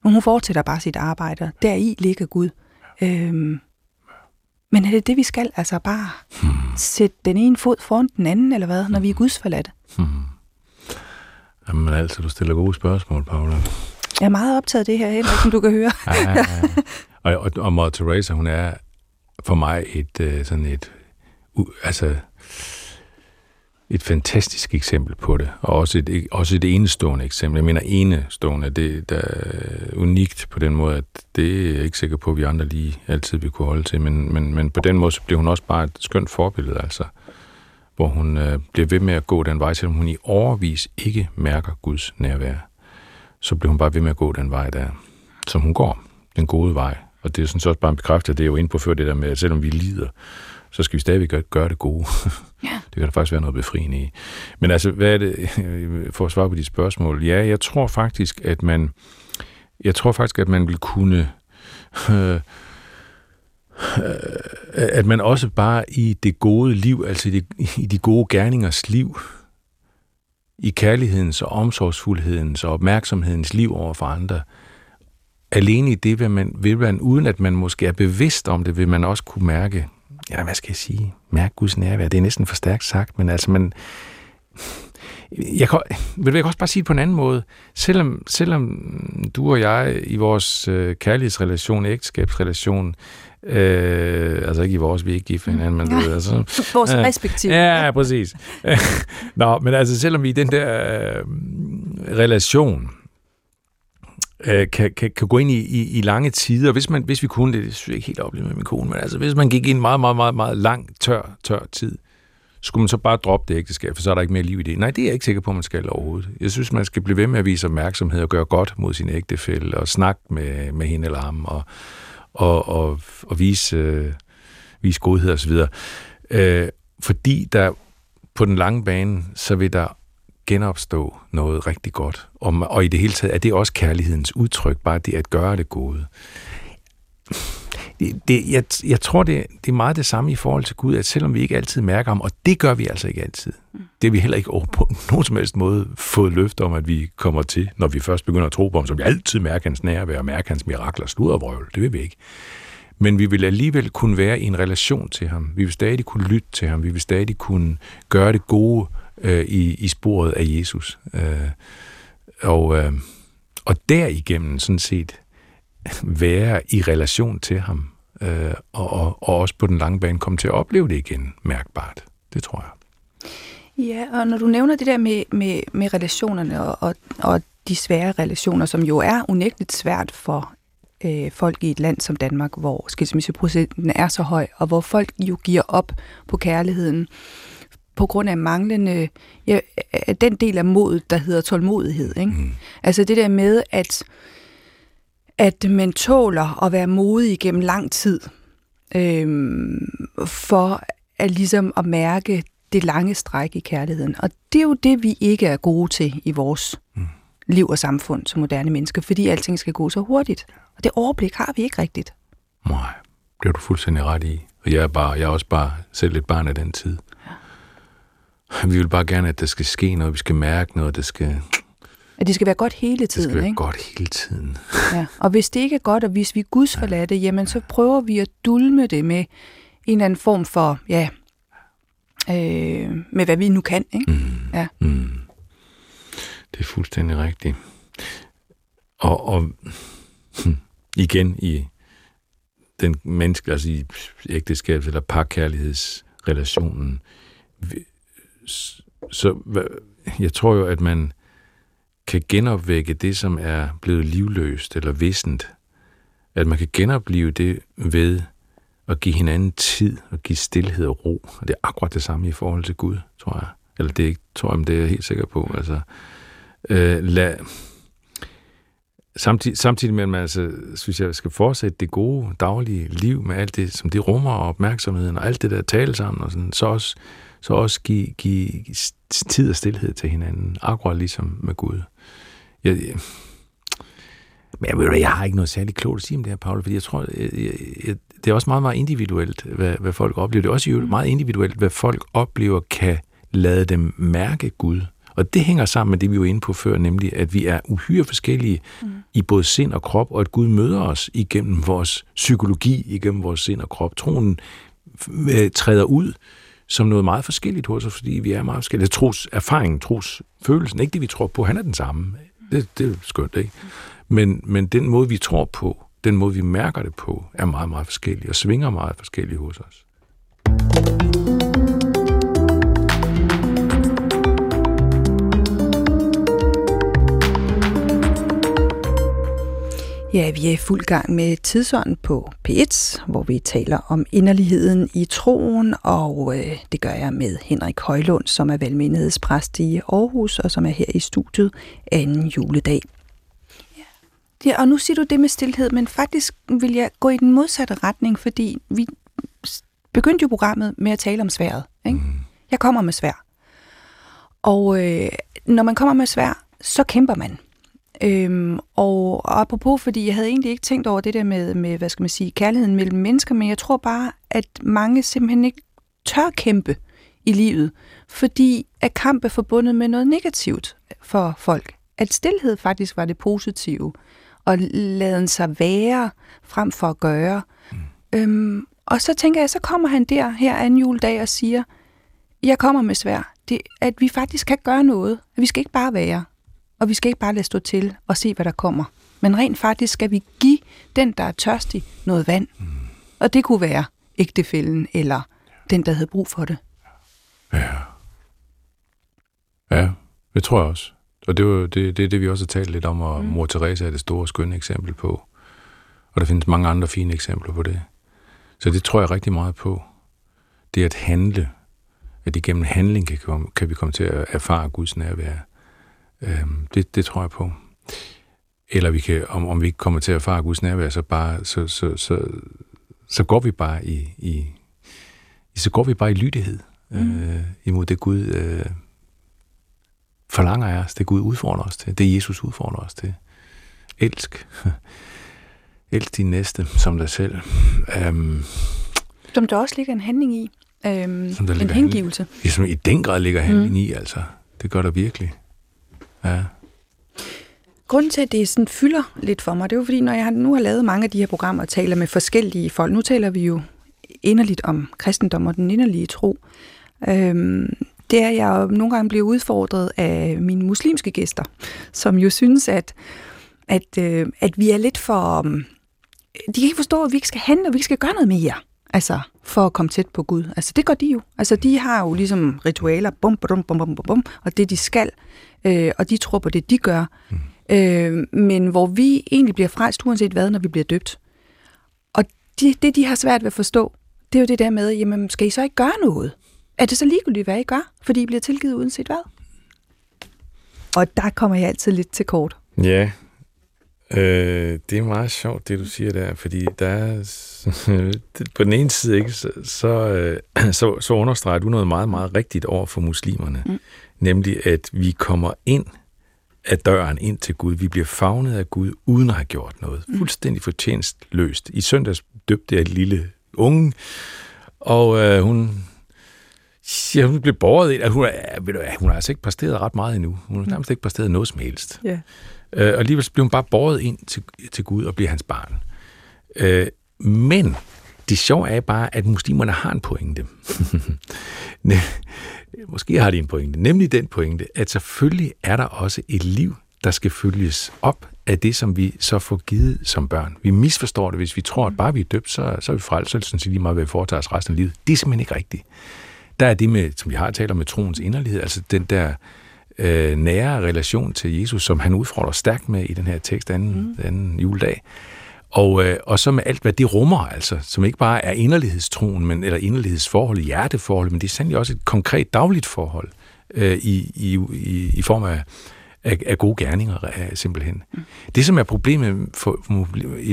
Men hun fortsætter bare sit arbejde. Deri ligger Gud. Øhm, men er det det, vi skal? Altså bare hmm. sætte den ene fod foran den anden, eller hvad, når vi er Guds forladte? Hmm. Jamen altså, du stiller gode spørgsmål, Paula. Jeg er meget optaget af det her, Henrik, som du kan høre. ja, ja, ja. Og, og, og Mother Teresa, hun er for mig et uh, sådan et, uh, altså, et fantastisk eksempel på det, og også et, også et enestående eksempel. Jeg mener enestående, det der er unikt på den måde, at det er jeg ikke sikker på, at vi andre lige altid vil kunne holde til, men, men, men på den måde, så bliver hun også bare et skønt forbillede, altså, hvor hun øh, bliver ved med at gå den vej, selvom hun i overvis ikke mærker Guds nærvær. Så bliver hun bare ved med at gå den vej der, som hun går, den gode vej. Og det er sådan så også bare en bekræftelse, det er jo inde på før det der med, at selvom vi lider, så skal vi stadigvæk gøre, gøre det gode. Ja. Det kan der faktisk være noget befriende i. Men altså, hvad er det, for at svare på de spørgsmål? Ja, jeg tror faktisk, at man, jeg tror faktisk, at man vil kunne, øh, at man også bare i det gode liv, altså i de, i de gode gerningers liv, i kærlighedens og omsorgsfuldhedens og opmærksomhedens liv over for andre, alene i det vil man, vil man, uden at man måske er bevidst om det, vil man også kunne mærke, ja, hvad skal jeg sige, mærke Guds nærvær. Det er næsten for stærkt sagt, men altså, man, jeg kan, vil jeg kan også bare sige det på en anden måde. Selvom, selvom du og jeg i vores øh, kærlighedsrelation, ægteskabsrelation, øh, altså ikke i vores, vi er ikke gift for hinanden, men ja. ved, altså, vores øh, respektive. Ja, præcis. Nå, men altså selvom vi i den der øh, relation, øh, kan, kan, kan gå ind i, i, i lange tider. Hvis, man, hvis vi kunne det, det synes jeg ikke helt opleve med min kone, men altså hvis man gik ind meget, meget, meget, meget lang, tør, tør tid, skulle man så bare droppe det ægteskab, for så er der ikke mere liv i det. Nej, det er jeg ikke sikker på, man skal overhovedet. Jeg synes, man skal blive ved med at vise opmærksomhed og gøre godt mod sin ægtefælle, og snakke med, med hende eller ham, og, og, og, og vise, øh, vise godhed osv. Øh, fordi der på den lange bane, så vil der genopstå noget rigtig godt. Og, og i det hele taget er det også kærlighedens udtryk, bare det at gøre det gode. Det, det, jeg, jeg tror, det, det er meget det samme i forhold til Gud, at selvom vi ikke altid mærker ham, og det gør vi altså ikke altid, mm. det er vi heller ikke over på nogen som helst måde fået løfte om, at vi kommer til, når vi først begynder at tro på ham, så vi altid mærker hans nærvær og mærker hans mirakler, sluddervrøvl. Det vil vi ikke. Men vi vil alligevel kunne være i en relation til ham. Vi vil stadig kunne lytte til ham. Vi vil stadig kunne gøre det gode øh, Øh, i, i sporet af Jesus. Øh, og, øh, og derigennem sådan set være i relation til ham, øh, og, og, og også på den lange bane komme til at opleve det igen mærkbart. Det tror jeg. Ja, og når du nævner det der med, med, med relationerne og, og, og de svære relationer, som jo er unægteligt svært for øh, folk i et land som Danmark, hvor skilsmisseprocenten er så høj, og hvor folk jo giver op på kærligheden, på grund af manglende, ja, den del af modet, der hedder tålmodighed. Ikke? Mm. Altså det der med, at, at man tåler at være modig igennem lang tid, øhm, for at ligesom at mærke det lange stræk i kærligheden. Og det er jo det, vi ikke er gode til i vores mm. liv og samfund som moderne mennesker, fordi alting skal gå så hurtigt. Og det overblik har vi ikke rigtigt. Nej, det er du fuldstændig ret i. Og jeg er, bare, jeg er også bare selv et barn af den tid. Vi vil bare gerne, at der skal ske noget, vi skal mærke noget, det skal... At det skal være godt hele tiden, Det skal være ikke? godt hele tiden. ja. Og hvis det ikke er godt, og hvis vi er gudsforladte, ja. jamen så prøver vi at dulme det med en eller anden form for, ja, øh, med hvad vi nu kan, ikke? Mm. Ja. Mm. Det er fuldstændig rigtigt. Og, og hm, igen i den menneske, altså i ægteskabs- eller parkærlighedsrelationen, så jeg tror jo, at man kan genopvække det, som er blevet livløst eller vissent. At man kan genopleve det ved at give hinanden tid og give stillhed og ro. Og det er akkurat det samme i forhold til Gud, tror jeg. Eller det er ikke, tror jeg, men det er jeg helt sikker på. Altså, øh, lad, samtidig, samtidig med, at man altså, synes jeg, skal fortsætte det gode daglige liv med alt det, som det rummer og opmærksomheden og alt det der tale sammen og sådan, så også så også give, give tid og stillhed til hinanden, akkurat ligesom med Gud. Jeg, jeg, men jeg, ved, jeg har ikke noget særligt klogt at sige om det her, Paul, fordi jeg tror, jeg, jeg, det er også meget, meget individuelt, hvad, hvad folk oplever. Det er også meget individuelt, hvad folk oplever kan lade dem mærke Gud. Og det hænger sammen med det, vi var inde på før, nemlig at vi er uhyre forskellige mm. i både sind og krop, og at Gud møder os igennem vores psykologi, igennem vores sind og krop. Troen øh, træder ud som noget meget forskelligt hos os, fordi vi er meget forskellige. Altså, tros erfaringen, tros følelsen, ikke det vi tror på, han er den samme. Det, det er skønt, ikke? Men, men den måde, vi tror på, den måde, vi mærker det på, er meget, meget forskellig og svinger meget forskelligt hos os. Ja, vi er i fuld gang med tidsånden på P1, hvor vi taler om inderligheden i troen, og øh, det gør jeg med Henrik Højlund, som er valgmenighedspræst i Aarhus, og som er her i studiet anden juledag. Ja, og nu siger du det med stillhed, men faktisk vil jeg gå i den modsatte retning, fordi vi begyndte jo programmet med at tale om sværet. Ikke? Mm. Jeg kommer med svær. Og øh, når man kommer med svær, så kæmper man. Øhm, og, og apropos, fordi jeg havde egentlig ikke tænkt over det der med, med, hvad skal man sige, kærligheden mellem mennesker, men jeg tror bare, at mange simpelthen ikke tør kæmpe i livet, fordi at kamp er forbundet med noget negativt for folk. At stillhed faktisk var det positive, og lade sig være frem for at gøre. Mm. Øhm, og så tænker jeg, så kommer han der her anden juledag og siger, jeg kommer med svær, det, at vi faktisk kan gøre noget. At vi skal ikke bare være. Og vi skal ikke bare lade stå til og se, hvad der kommer. Men rent faktisk skal vi give den, der er tørstig, noget vand. Mm. Og det kunne være ægtefælden eller den, der havde brug for det. Ja. Ja, det tror jeg også. Og det er det, det, det, vi også har talt lidt om, og mm. mor Teresa er det store, skønne eksempel på. Og der findes mange andre fine eksempler på det. Så det tror jeg rigtig meget på. Det at handle, at igennem handling kan, komme, kan vi komme til at erfare Guds nærvær. Øhm, det, det tror jeg på. Eller vi kan, om, om vi ikke kommer til at erfare Guds nærvær, så, bare, så, så, så, så går vi bare i, i, så går vi bare i lydighed mm. øh, imod det Gud øh, forlanger af os, det Gud udfordrer os til, det Jesus udfordrer os til. Elsk. Elsk din næste som dig selv. Um, som der også ligger en handling i. Um, som der en hengivelse. Handling, som i den grad ligger handling mm. i, altså. Det gør der virkelig. Ja. Grunden til, at det sådan fylder lidt for mig, det er jo fordi, når jeg nu har lavet mange af de her programmer og taler med forskellige folk, nu taler vi jo inderligt om kristendom og den inderlige tro, øhm, det er, at jeg nogle gange bliver udfordret af mine muslimske gæster, som jo synes, at, at, øh, at vi er lidt for... Um, de kan ikke forstå, at vi ikke skal handle, og vi ikke skal gøre noget mere. Altså, for at komme tæt på Gud. Altså, det gør de jo. Altså, de har jo ligesom ritualer, bum, bum, bum, bum, bum, og det de skal, øh, og de tror på det, de gør. Mm. Øh, men hvor vi egentlig bliver frelst, uanset hvad, når vi bliver døbt. Og de, det, de har svært ved at forstå, det er jo det der med, jamen, skal I så ikke gøre noget? Er det så ligegyldigt, hvad I gør, fordi I bliver tilgivet uanset hvad? Og der kommer jeg altid lidt til kort. Ja, øh, det er meget sjovt, det du siger der, fordi der er, på den ene side, ikke, så, så, øh, så, så understreger du noget meget, meget rigtigt over for muslimerne. Mm. Nemlig, at vi kommer ind af døren ind til Gud. Vi bliver fagnet af Gud, uden at have gjort noget. Mm. Fuldstændig fortjenestløst. I søndags døbte jeg et lille unge, og øh, hun Ja, hun blev båret ind. Hun, er, ved du, hun har altså ikke præsteret ret meget endnu. Hun har nærmest ikke præsteret noget som helst. Yeah. Øh, og alligevel blev hun bare båret ind til, til Gud og bliver hans barn. Øh, men det sjove er bare, at muslimerne har en pointe. Måske har de en pointe. Nemlig den pointe, at selvfølgelig er der også et liv, der skal følges op af det, som vi så får givet som børn. Vi misforstår det, hvis vi tror, at bare vi er døbt, så, så er vi frelst, så er det lige meget, hvad vi foretager os resten af livet. Det er simpelthen ikke rigtigt der er det med, som vi har talt om med troens inderlighed, altså den der øh, nære relation til Jesus, som han udfordrer stærkt med i den her tekst anden, mm. anden juledag. Og, øh, og så med alt, hvad det rummer, altså, som ikke bare er inderlighedstroen, men, eller inderlighedsforhold, hjerteforhold, men det er sandelig også et konkret dagligt forhold øh, i, i, i, i form af af, af gode gerninger, simpelthen. Mm. Det, som er problemet for,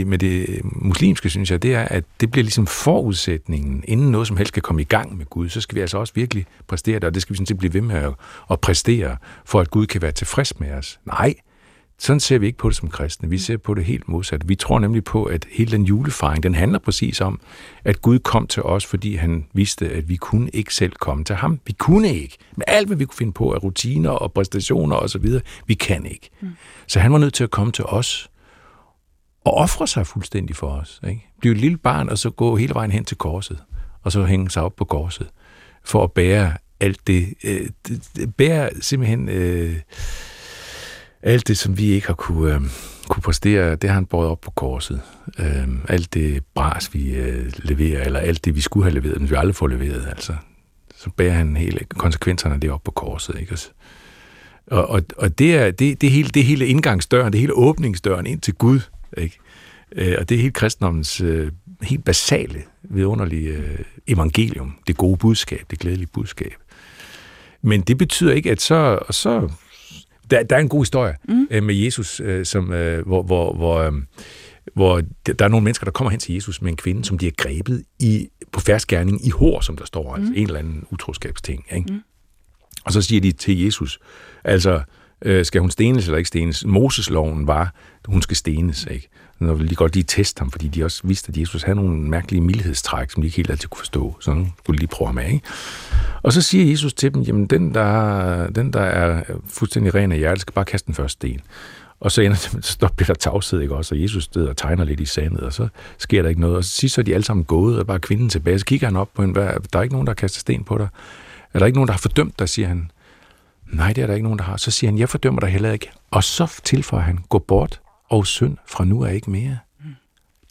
med det muslimske, synes jeg, det er, at det bliver ligesom forudsætningen, inden noget som helst kan komme i gang med Gud, så skal vi altså også virkelig præstere det, og det skal vi sådan set blive ved med at, at præstere, for at Gud kan være tilfreds med os. Nej, sådan ser vi ikke på det som kristne. Vi mm. ser på det helt modsat. Vi tror nemlig på, at hele den julefejring, den handler præcis om, at Gud kom til os, fordi han vidste, at vi kunne ikke selv komme til ham. Vi kunne ikke. Med alt, hvad vi kunne finde på af rutiner og præstationer osv., vi kan ikke. Mm. Så han var nødt til at komme til os og ofre sig fuldstændig for os. Ikke? Blive et lille barn, og så gå hele vejen hen til korset, og så hænge sig op på korset, for at bære alt det, øh, det bære simpelthen... Øh, alt det, som vi ikke har kunne, øh, kunne præstere, det har han båret op på korset. Øh, alt det bras, vi øh, leverer, eller alt det, vi skulle have leveret, men vi aldrig får leveret, altså. Så bærer han hele konsekvenserne af det op på korset, ikke? Og, og, og det er det, det hele, det hele indgangsdøren, det hele åbningsdøren ind til Gud, ikke? Øh, og det er helt kristendommens øh, helt basale, vidunderlige øh, evangelium, det gode budskab, det glædelige budskab. Men det betyder ikke, at så, så der, der er en god historie mm. øh, med Jesus, øh, som, øh, hvor, hvor, hvor, øh, hvor der er nogle mennesker, der kommer hen til Jesus med en kvinde, som de er grebet i, på færdsgærning i hår, som der står, altså mm. altså en eller anden utroskabsting. Ikke? Mm. Og så siger de til Jesus, altså, øh, skal hun stenes eller ikke stenes? Mosesloven var, hun skal stenes, ikke? Når vil de godt lige teste ham, fordi de også vidste, at Jesus havde nogle mærkelige mildhedstræk, som de ikke helt altid kunne forstå. Så nu skulle de lige prøve ham af, ikke? Og så siger Jesus til dem, jamen den, der, den, der er fuldstændig ren af hjertet, skal bare kaste den første sten. Og så, ender, så bliver der tavshed, ikke også? Og Jesus steder og tegner lidt i sandet, og så sker der ikke noget. Og så sidst så er de alle sammen gået, og bare kvinden tilbage. Så kigger han op på hende, der er ikke nogen, der har kastet sten på dig. Er der ikke nogen, der har fordømt dig, siger han. Nej, det er der ikke nogen, der har. Så siger han, jeg fordømmer dig heller ikke. Og så tilføjer han, gå bort og synd fra nu er ikke mere.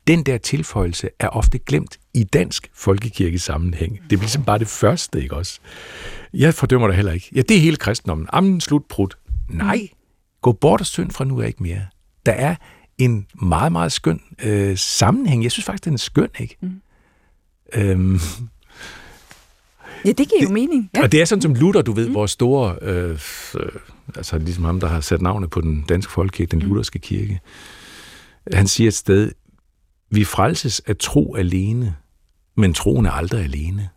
Den der tilføjelse er ofte glemt i dansk folkekirkesammenhæng. Det er ligesom bare det første, ikke også? Jeg fordømmer dig heller ikke. Ja, det er hele kristendommen. Amen, slut, prut. Nej, gå bort og synd fra nu er ikke mere. Der er en meget, meget skøn øh, sammenhæng. Jeg synes faktisk, den er skøn, ikke? Mm. Øhm, Ja, det giver jo mening. Ja. Og det er sådan som Luther, du ved, mm. vores store, øh, øh, altså ligesom ham, der har sat navnet på den danske folkekirke, den mm. lutherske kirke. Han siger et sted, vi frelses af tro alene, men troen er aldrig alene.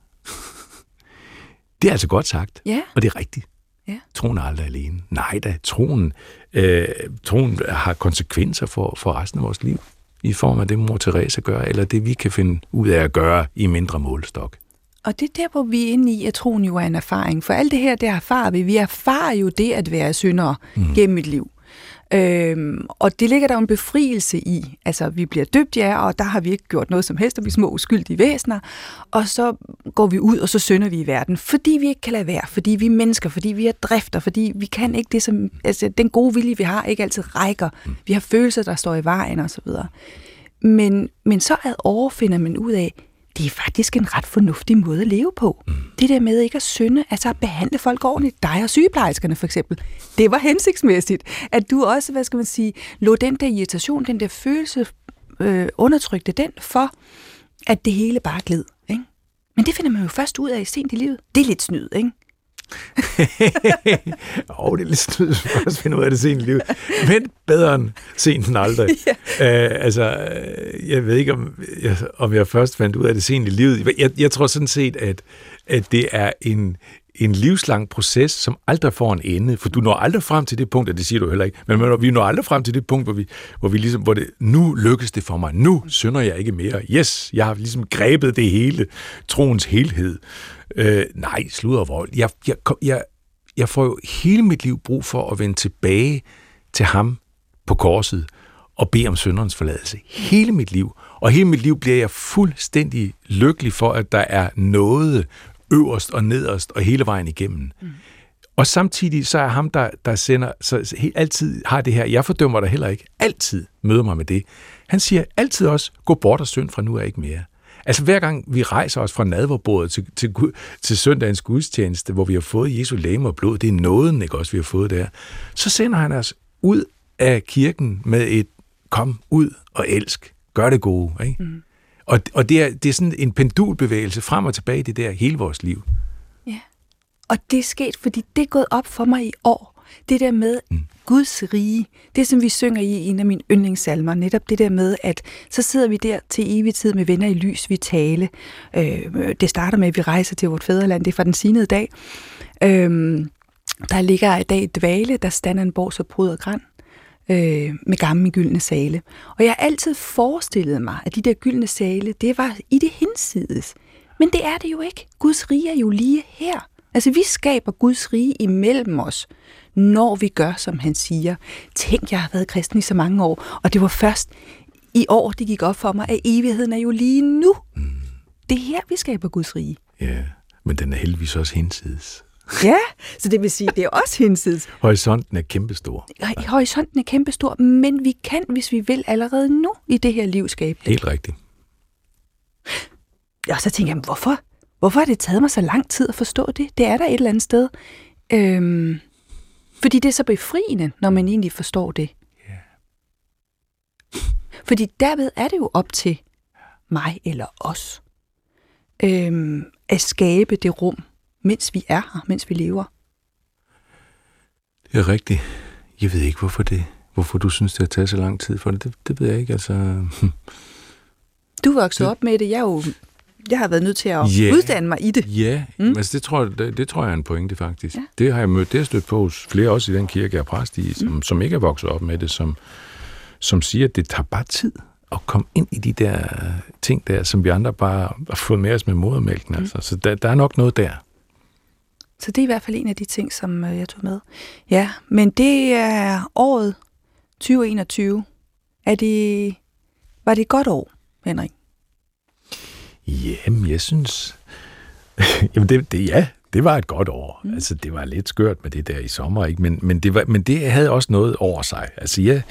det er altså godt sagt, ja. og det er rigtigt. Ja. Troen er aldrig alene. Nej da, troen, øh, troen har konsekvenser for, for resten af vores liv, i form af det, mor Teresa gør, eller det, vi kan finde ud af at gøre i mindre målestok. Og det er der, hvor vi er inde i, at troen jo er en erfaring. For alt det her, det erfarer vi. Vi erfarer jo det at være syndere mm. gennem et liv. Øhm, og det ligger der en befrielse i. Altså, vi bliver døbt, ja, og der har vi ikke gjort noget som helst, og vi er små uskyldige væsener. Og så går vi ud, og så synder vi i verden, fordi vi ikke kan lade være, fordi vi er mennesker, fordi vi er drifter, fordi vi kan ikke det, som... Altså, den gode vilje, vi har, ikke altid rækker. Mm. Vi har følelser, der står i vejen, og så videre. Men, men så ad overfinder man ud af, det er faktisk en ret fornuftig måde at leve på. Mm. Det der med ikke at synde, altså at behandle folk ordentligt, dig og sygeplejerskerne for eksempel, det var hensigtsmæssigt, at du også, hvad skal man sige, lå den der irritation, den der følelse, øh, undertrykte den for, at det hele bare gled. Ikke? Men det finder man jo først ud af sent i livet. Det er lidt snyd, ikke? oh, det er lidt snyd at finde ud af det sent i livet. Men bedre end sent end aldrig. ja. uh, altså, jeg ved ikke, om jeg, om jeg først fandt ud af det sent i livet. Jeg, jeg tror sådan set, at, at det er en, en livslang proces, som aldrig får en ende, for du når aldrig frem til det punkt, og det siger du heller ikke, men vi når aldrig frem til det punkt, hvor vi, hvor vi ligesom, hvor det, nu lykkes det for mig, nu synder jeg ikke mere, yes, jeg har ligesom grebet det hele, troens helhed. Øh, nej, sludder vold. Jeg, jeg, jeg, jeg får jo hele mit liv brug for at vende tilbage til ham på korset og bede om synderens forladelse. Hele mit liv. Og hele mit liv bliver jeg fuldstændig lykkelig for, at der er noget øverst og nederst og hele vejen igennem. Mm. Og samtidig så er ham, der, der sender, så, så helt, altid har det her, jeg fordømmer dig heller ikke, altid møder mig med det. Han siger altid også, gå bort og synd fra nu er ikke mere. Altså hver gang vi rejser os fra nadverbordet til, til, til søndagens gudstjeneste, hvor vi har fået Jesu læme og blod, det er nåden, ikke også, vi har fået der, så sender han os ud af kirken med et kom ud og elsk, gør det gode. Ikke? Mm. Og, og det, er, det er sådan en pendulbevægelse frem og tilbage, det der hele vores liv. Ja, og det er sket, fordi det er gået op for mig i år. Det der med mm. Guds rige, det som vi synger i en af mine yndlingssalmer, netop det der med, at så sidder vi der til evig tid med venner i lys, vi tale. Øh, det starter med, at vi rejser til vort fædreland, det er fra den sinede dag. Øh, der ligger i dag et dvale, der stander en borg så brud og græn øh, med gamle gyldne sale. Og jeg har altid forestillet mig, at de der gyldne sale, det var i det hinsides. Men det er det jo ikke. Guds rige er jo lige her. Altså, vi skaber Guds rige imellem os, når vi gør, som han siger. Tænk, jeg har været kristen i så mange år, og det var først i år, det gik op for mig, at evigheden er jo lige nu. Mm. Det er her, vi skaber Guds rige. Ja, men den er heldigvis også hinsides. Ja, så det vil sige, det er også hinsides. Horisonten er kæmpestor. Horisonten er kæmpestor, men vi kan, hvis vi vil, allerede nu i det her liv skabe det. Helt rigtigt. Og så tænker jeg, hvorfor? Hvorfor har det taget mig så lang tid at forstå det? Det er der et eller andet sted. Øhm, fordi det er så befriende, når man egentlig forstår det. Yeah. Fordi derved er det jo op til mig eller os øhm, at skabe det rum, mens vi er her, mens vi lever. Det er rigtigt. Jeg ved ikke, hvorfor det hvorfor du synes, det har taget så lang tid for det. Det, det ved jeg ikke, altså... Du voksede det... op med det. Jeg, er jo, jeg har været nødt til at yeah. uddanne mig i det. Ja, mm. altså det tror, det, det tror jeg er en pointe, faktisk. Ja. Det har jeg mødt, det har stødt på hos flere også i den kirke, jeg er præst i, som, mm. som ikke er vokset op med det, som, som siger, at det tager bare tid at komme ind i de der ting der, som vi andre bare har fået med os med modermælken. Mm. Altså. Så der, der er nok noget der. Så det er i hvert fald en af de ting, som øh, jeg tog med. Ja, men det er året 2021. Er det, var det et godt år, Henrik? Jamen, jeg synes... Jamen, det, det, ja, det var et godt år. Mm. Altså, det var lidt skørt med det der i sommer, ikke? Men, men, det, var, men det havde også noget over sig. Altså, jeg...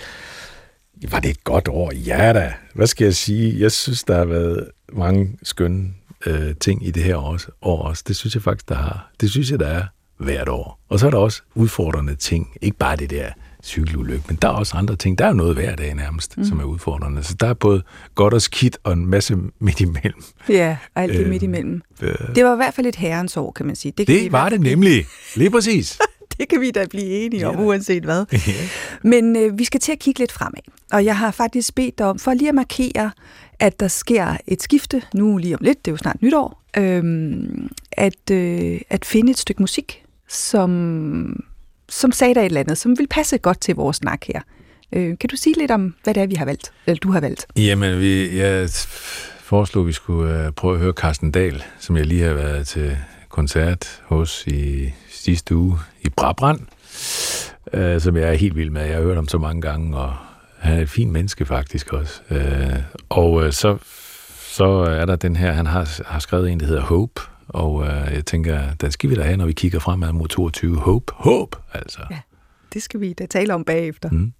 Var det et godt år? Ja da. Hvad skal jeg sige? Jeg synes, der har været mange skønne øh, ting i det her år, år også. Det synes jeg faktisk, der har. Det synes jeg, der er hvert år. Og så er der også udfordrende ting. Ikke bare det der cykelulykke, men der er også andre ting. Der er jo noget hver dag nærmest, mm. som er udfordrende. Så der er både godt og skidt og en masse midt imellem. Ja, alt det øh, midt imellem. Øh, det var i hvert fald et herrens år, kan man sige. Det, kan det var det nemlig. Lige præcis. det kan vi da blive enige om, ja. uanset hvad. Ja. Men øh, vi skal til at kigge lidt fremad. Og jeg har faktisk bedt dig om, for lige at markere, at der sker et skifte, nu lige om lidt, det er jo snart nytår, øh, at, øh, at finde et stykke musik, som som sagde der et eller andet, som vil passe godt til vores snak her. Øh, kan du sige lidt om, hvad det er, vi har valgt, eller du har valgt? Jamen, vi, jeg foreslog, at vi skulle uh, prøve at høre Carsten Dahl, som jeg lige har været til koncert hos i sidste uge i Brabrand, uh, som jeg er helt vild med. Jeg har hørt ham så mange gange, og han er et fint menneske faktisk også. Uh, og uh, så, så er der den her, han har, har skrevet en, der hedder Hope, og øh, jeg tænker, den skal vi da have, når vi kigger fremad mod 22. Håb, håb, altså. Ja, det skal vi da tale om bagefter. Mm.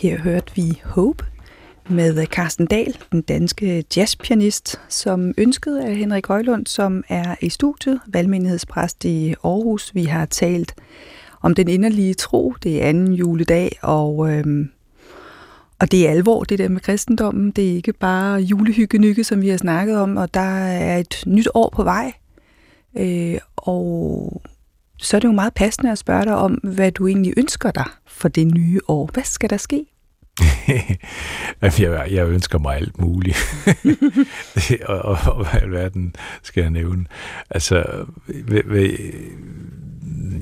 Her hørte vi Hope med Carsten Dahl, den danske jazzpianist, som ønskede af Henrik Højlund, som er i studiet, valgmenighedspræst i Aarhus. Vi har talt om den inderlige tro, det er anden juledag, og, øhm, og det er alvor, det der med kristendommen. Det er ikke bare julehyggenykke, som vi har snakket om, og der er et nyt år på vej. Øh, og så er det jo meget passende at spørge dig om, hvad du egentlig ønsker dig for det nye år. Hvad skal der ske? jeg, jeg ønsker mig alt muligt. og, og, og hvad alverden skal jeg nævne? Altså, ved, ved,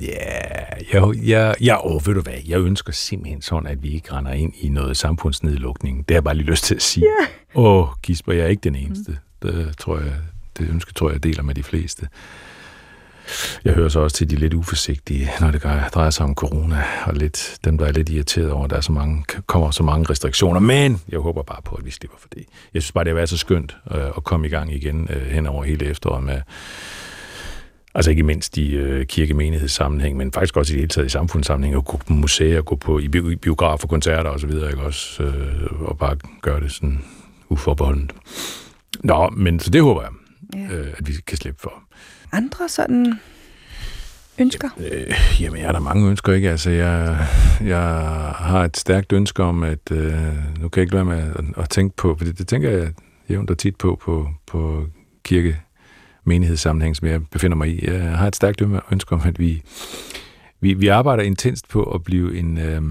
ja, jeg, jeg, jeg, åh, ved du hvad, jeg ønsker simpelthen sådan, at vi ikke render ind i noget samfundsnedlukning. Det har jeg bare lige lyst til at sige. Åh, yeah. oh, Gisper, jeg er ikke den eneste. Mm. Det tror jeg, det ønske tror jeg, jeg deler med de fleste. Jeg hører så også til de lidt uforsigtige, når det drejer sig om corona, og lidt dem, der er lidt irriteret over, at der er så mange, kommer så mange restriktioner. Men jeg håber bare på, at vi slipper for det. Jeg synes bare, det har været så skønt øh, at komme i gang igen øh, hen over hele efteråret med Altså ikke mindst i øh, kirkemenighedssammenhæng, men faktisk også i det hele taget i samfundssammenhæng, at gå på museer, gå på i biografer, koncerter osv., ikke også? Øh, og bare gøre det sådan uforbeholdent. Nå, men så det håber jeg, ja. øh, at vi kan slippe for andre sådan ønsker? Øh, jamen, jeg har da mange ønsker, ikke? Altså, jeg, jeg har et stærkt ønske om, at øh, nu kan jeg ikke lade med at, at tænke på, for det, det tænker jeg jævnt og tit på, på, på kirke menighedssammenhæng, som jeg befinder mig i. Jeg har et stærkt ønske om, at vi, vi, vi arbejder intenst på at blive en, øh,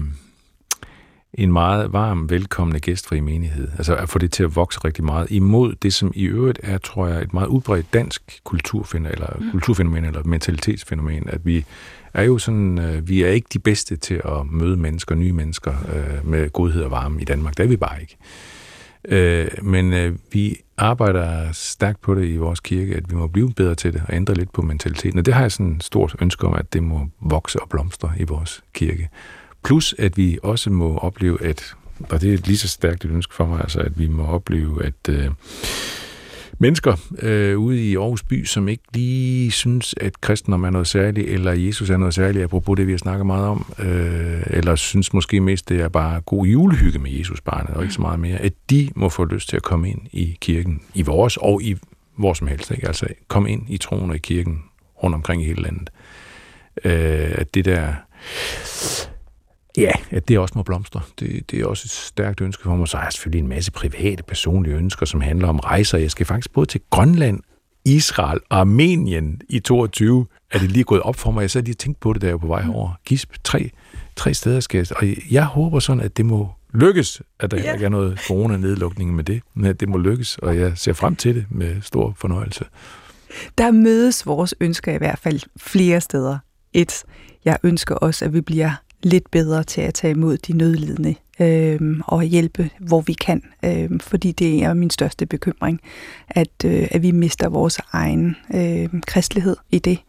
en meget varm, velkommende gæstfri menighed. Altså at få det til at vokse rigtig meget imod det, som i øvrigt er, tror jeg, et meget udbredt dansk kulturfænomen, eller mm. kulturfænomen, eller mentalitetsfænomen, at vi er jo sådan, øh, vi er ikke de bedste til at møde mennesker, nye mennesker, øh, med godhed og varme i Danmark. Det er vi bare ikke. Øh, men øh, vi arbejder stærkt på det i vores kirke, at vi må blive bedre til det og ændre lidt på mentaliteten. Og det har jeg sådan et stort ønske om, at det må vokse og blomstre i vores kirke. Plus, at vi også må opleve, at, og det er lige så stærkt et ønske for mig, altså, at vi må opleve, at øh, mennesker øh, ude i Aarhus by, som ikke lige synes, at kristendom er noget særligt, eller Jesus er noget særligt, apropos det, vi har snakket meget om, øh, eller synes måske mest, det er bare god julehygge med Jesus barnet, og ikke så meget mere, at de må få lyst til at komme ind i kirken, i vores og i hvor som helst, ikke? altså komme ind i troen og i kirken rundt omkring i hele landet. Øh, at det der Ja, at det også må blomstre. Det, det er også et stærkt ønske for mig. Så har jeg selvfølgelig en masse private, personlige ønsker, som handler om rejser. Jeg skal faktisk både til Grønland, Israel og Armenien i 22. Er det lige gået op for mig? Jeg så lige tænkt på det, da jeg var på vej mm. over. Gisp, tre, tre steder skal jeg... Og jeg håber sådan, at det må lykkes, at der ja. ikke er noget corona-nedlukning med det, men at det må lykkes, og jeg ser frem til det med stor fornøjelse. Der mødes vores ønsker i hvert fald flere steder. Et, jeg ønsker også, at vi bliver lidt bedre til at tage imod de nødlidende øh, og hjælpe, hvor vi kan. Øh, fordi det er min største bekymring, at, øh, at vi mister vores egen øh, kristelighed i det.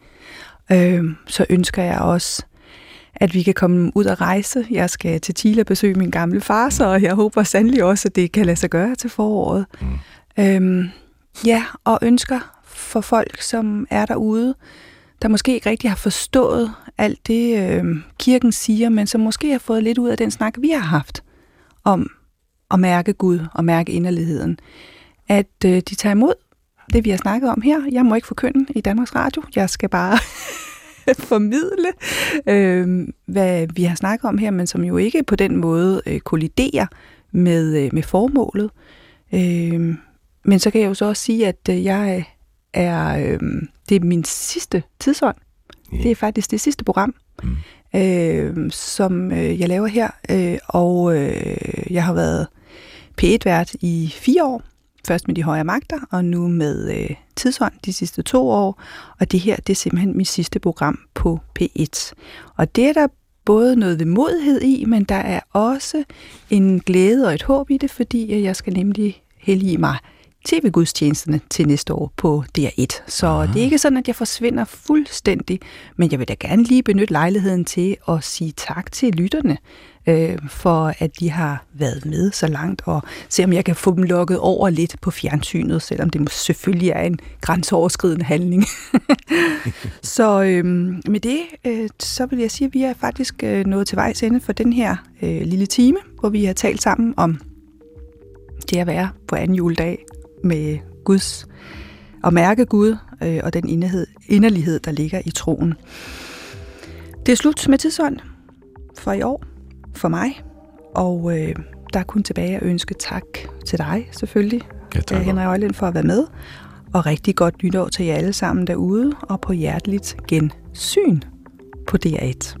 Øh, så ønsker jeg også, at vi kan komme ud og rejse. Jeg skal til Chile og besøge min gamle far, så jeg håber sandelig også, at det kan lade sig gøre til foråret. Mm. Øh, ja, og ønsker for folk, som er derude, der måske ikke rigtig har forstået alt det, øh, kirken siger, men som måske har fået lidt ud af den snak, vi har haft om at mærke Gud og mærke inderligheden. At øh, de tager imod det, vi har snakket om her. Jeg må ikke forkynde i Danmarks Radio. Jeg skal bare formidle, øh, hvad vi har snakket om her, men som jo ikke på den måde øh, kolliderer med, øh, med formålet. Øh, men så kan jeg jo så også sige, at øh, jeg er, øh, det er min sidste tidsånd. Yeah. Det er faktisk det sidste program, mm. øh, som øh, jeg laver her. Øh, og øh, jeg har været P1-vært i fire år. Først med de højere magter, og nu med øh, Tidshånd de sidste to år. Og det her, det er simpelthen mit sidste program på P1. Og det er der både noget vemodighed i, men der er også en glæde og et håb i det, fordi jeg skal nemlig hellige mig tv-gudstjenesterne til næste år på DR1. Så Aha. det er ikke sådan, at jeg forsvinder fuldstændig, men jeg vil da gerne lige benytte lejligheden til at sige tak til lytterne øh, for, at de har været med så langt, og se om jeg kan få dem lukket over lidt på fjernsynet, selvom det selvfølgelig er en grænseoverskridende handling. så øh, med det, øh, så vil jeg sige, at vi er faktisk øh, nået til vejs ende for den her øh, lille time, hvor vi har talt sammen om det at være på anden juledag med Guds og mærke Gud øh, og den inderlighed, inderlighed, der ligger i troen. Det er slut med tidsånd for i år, for mig, og øh, der er kun tilbage at ønske tak til dig selvfølgelig, Ja, tak. øh, Henrik Øjlind, for at være med, og rigtig godt nytår til jer alle sammen derude, og på hjerteligt gensyn på DR1.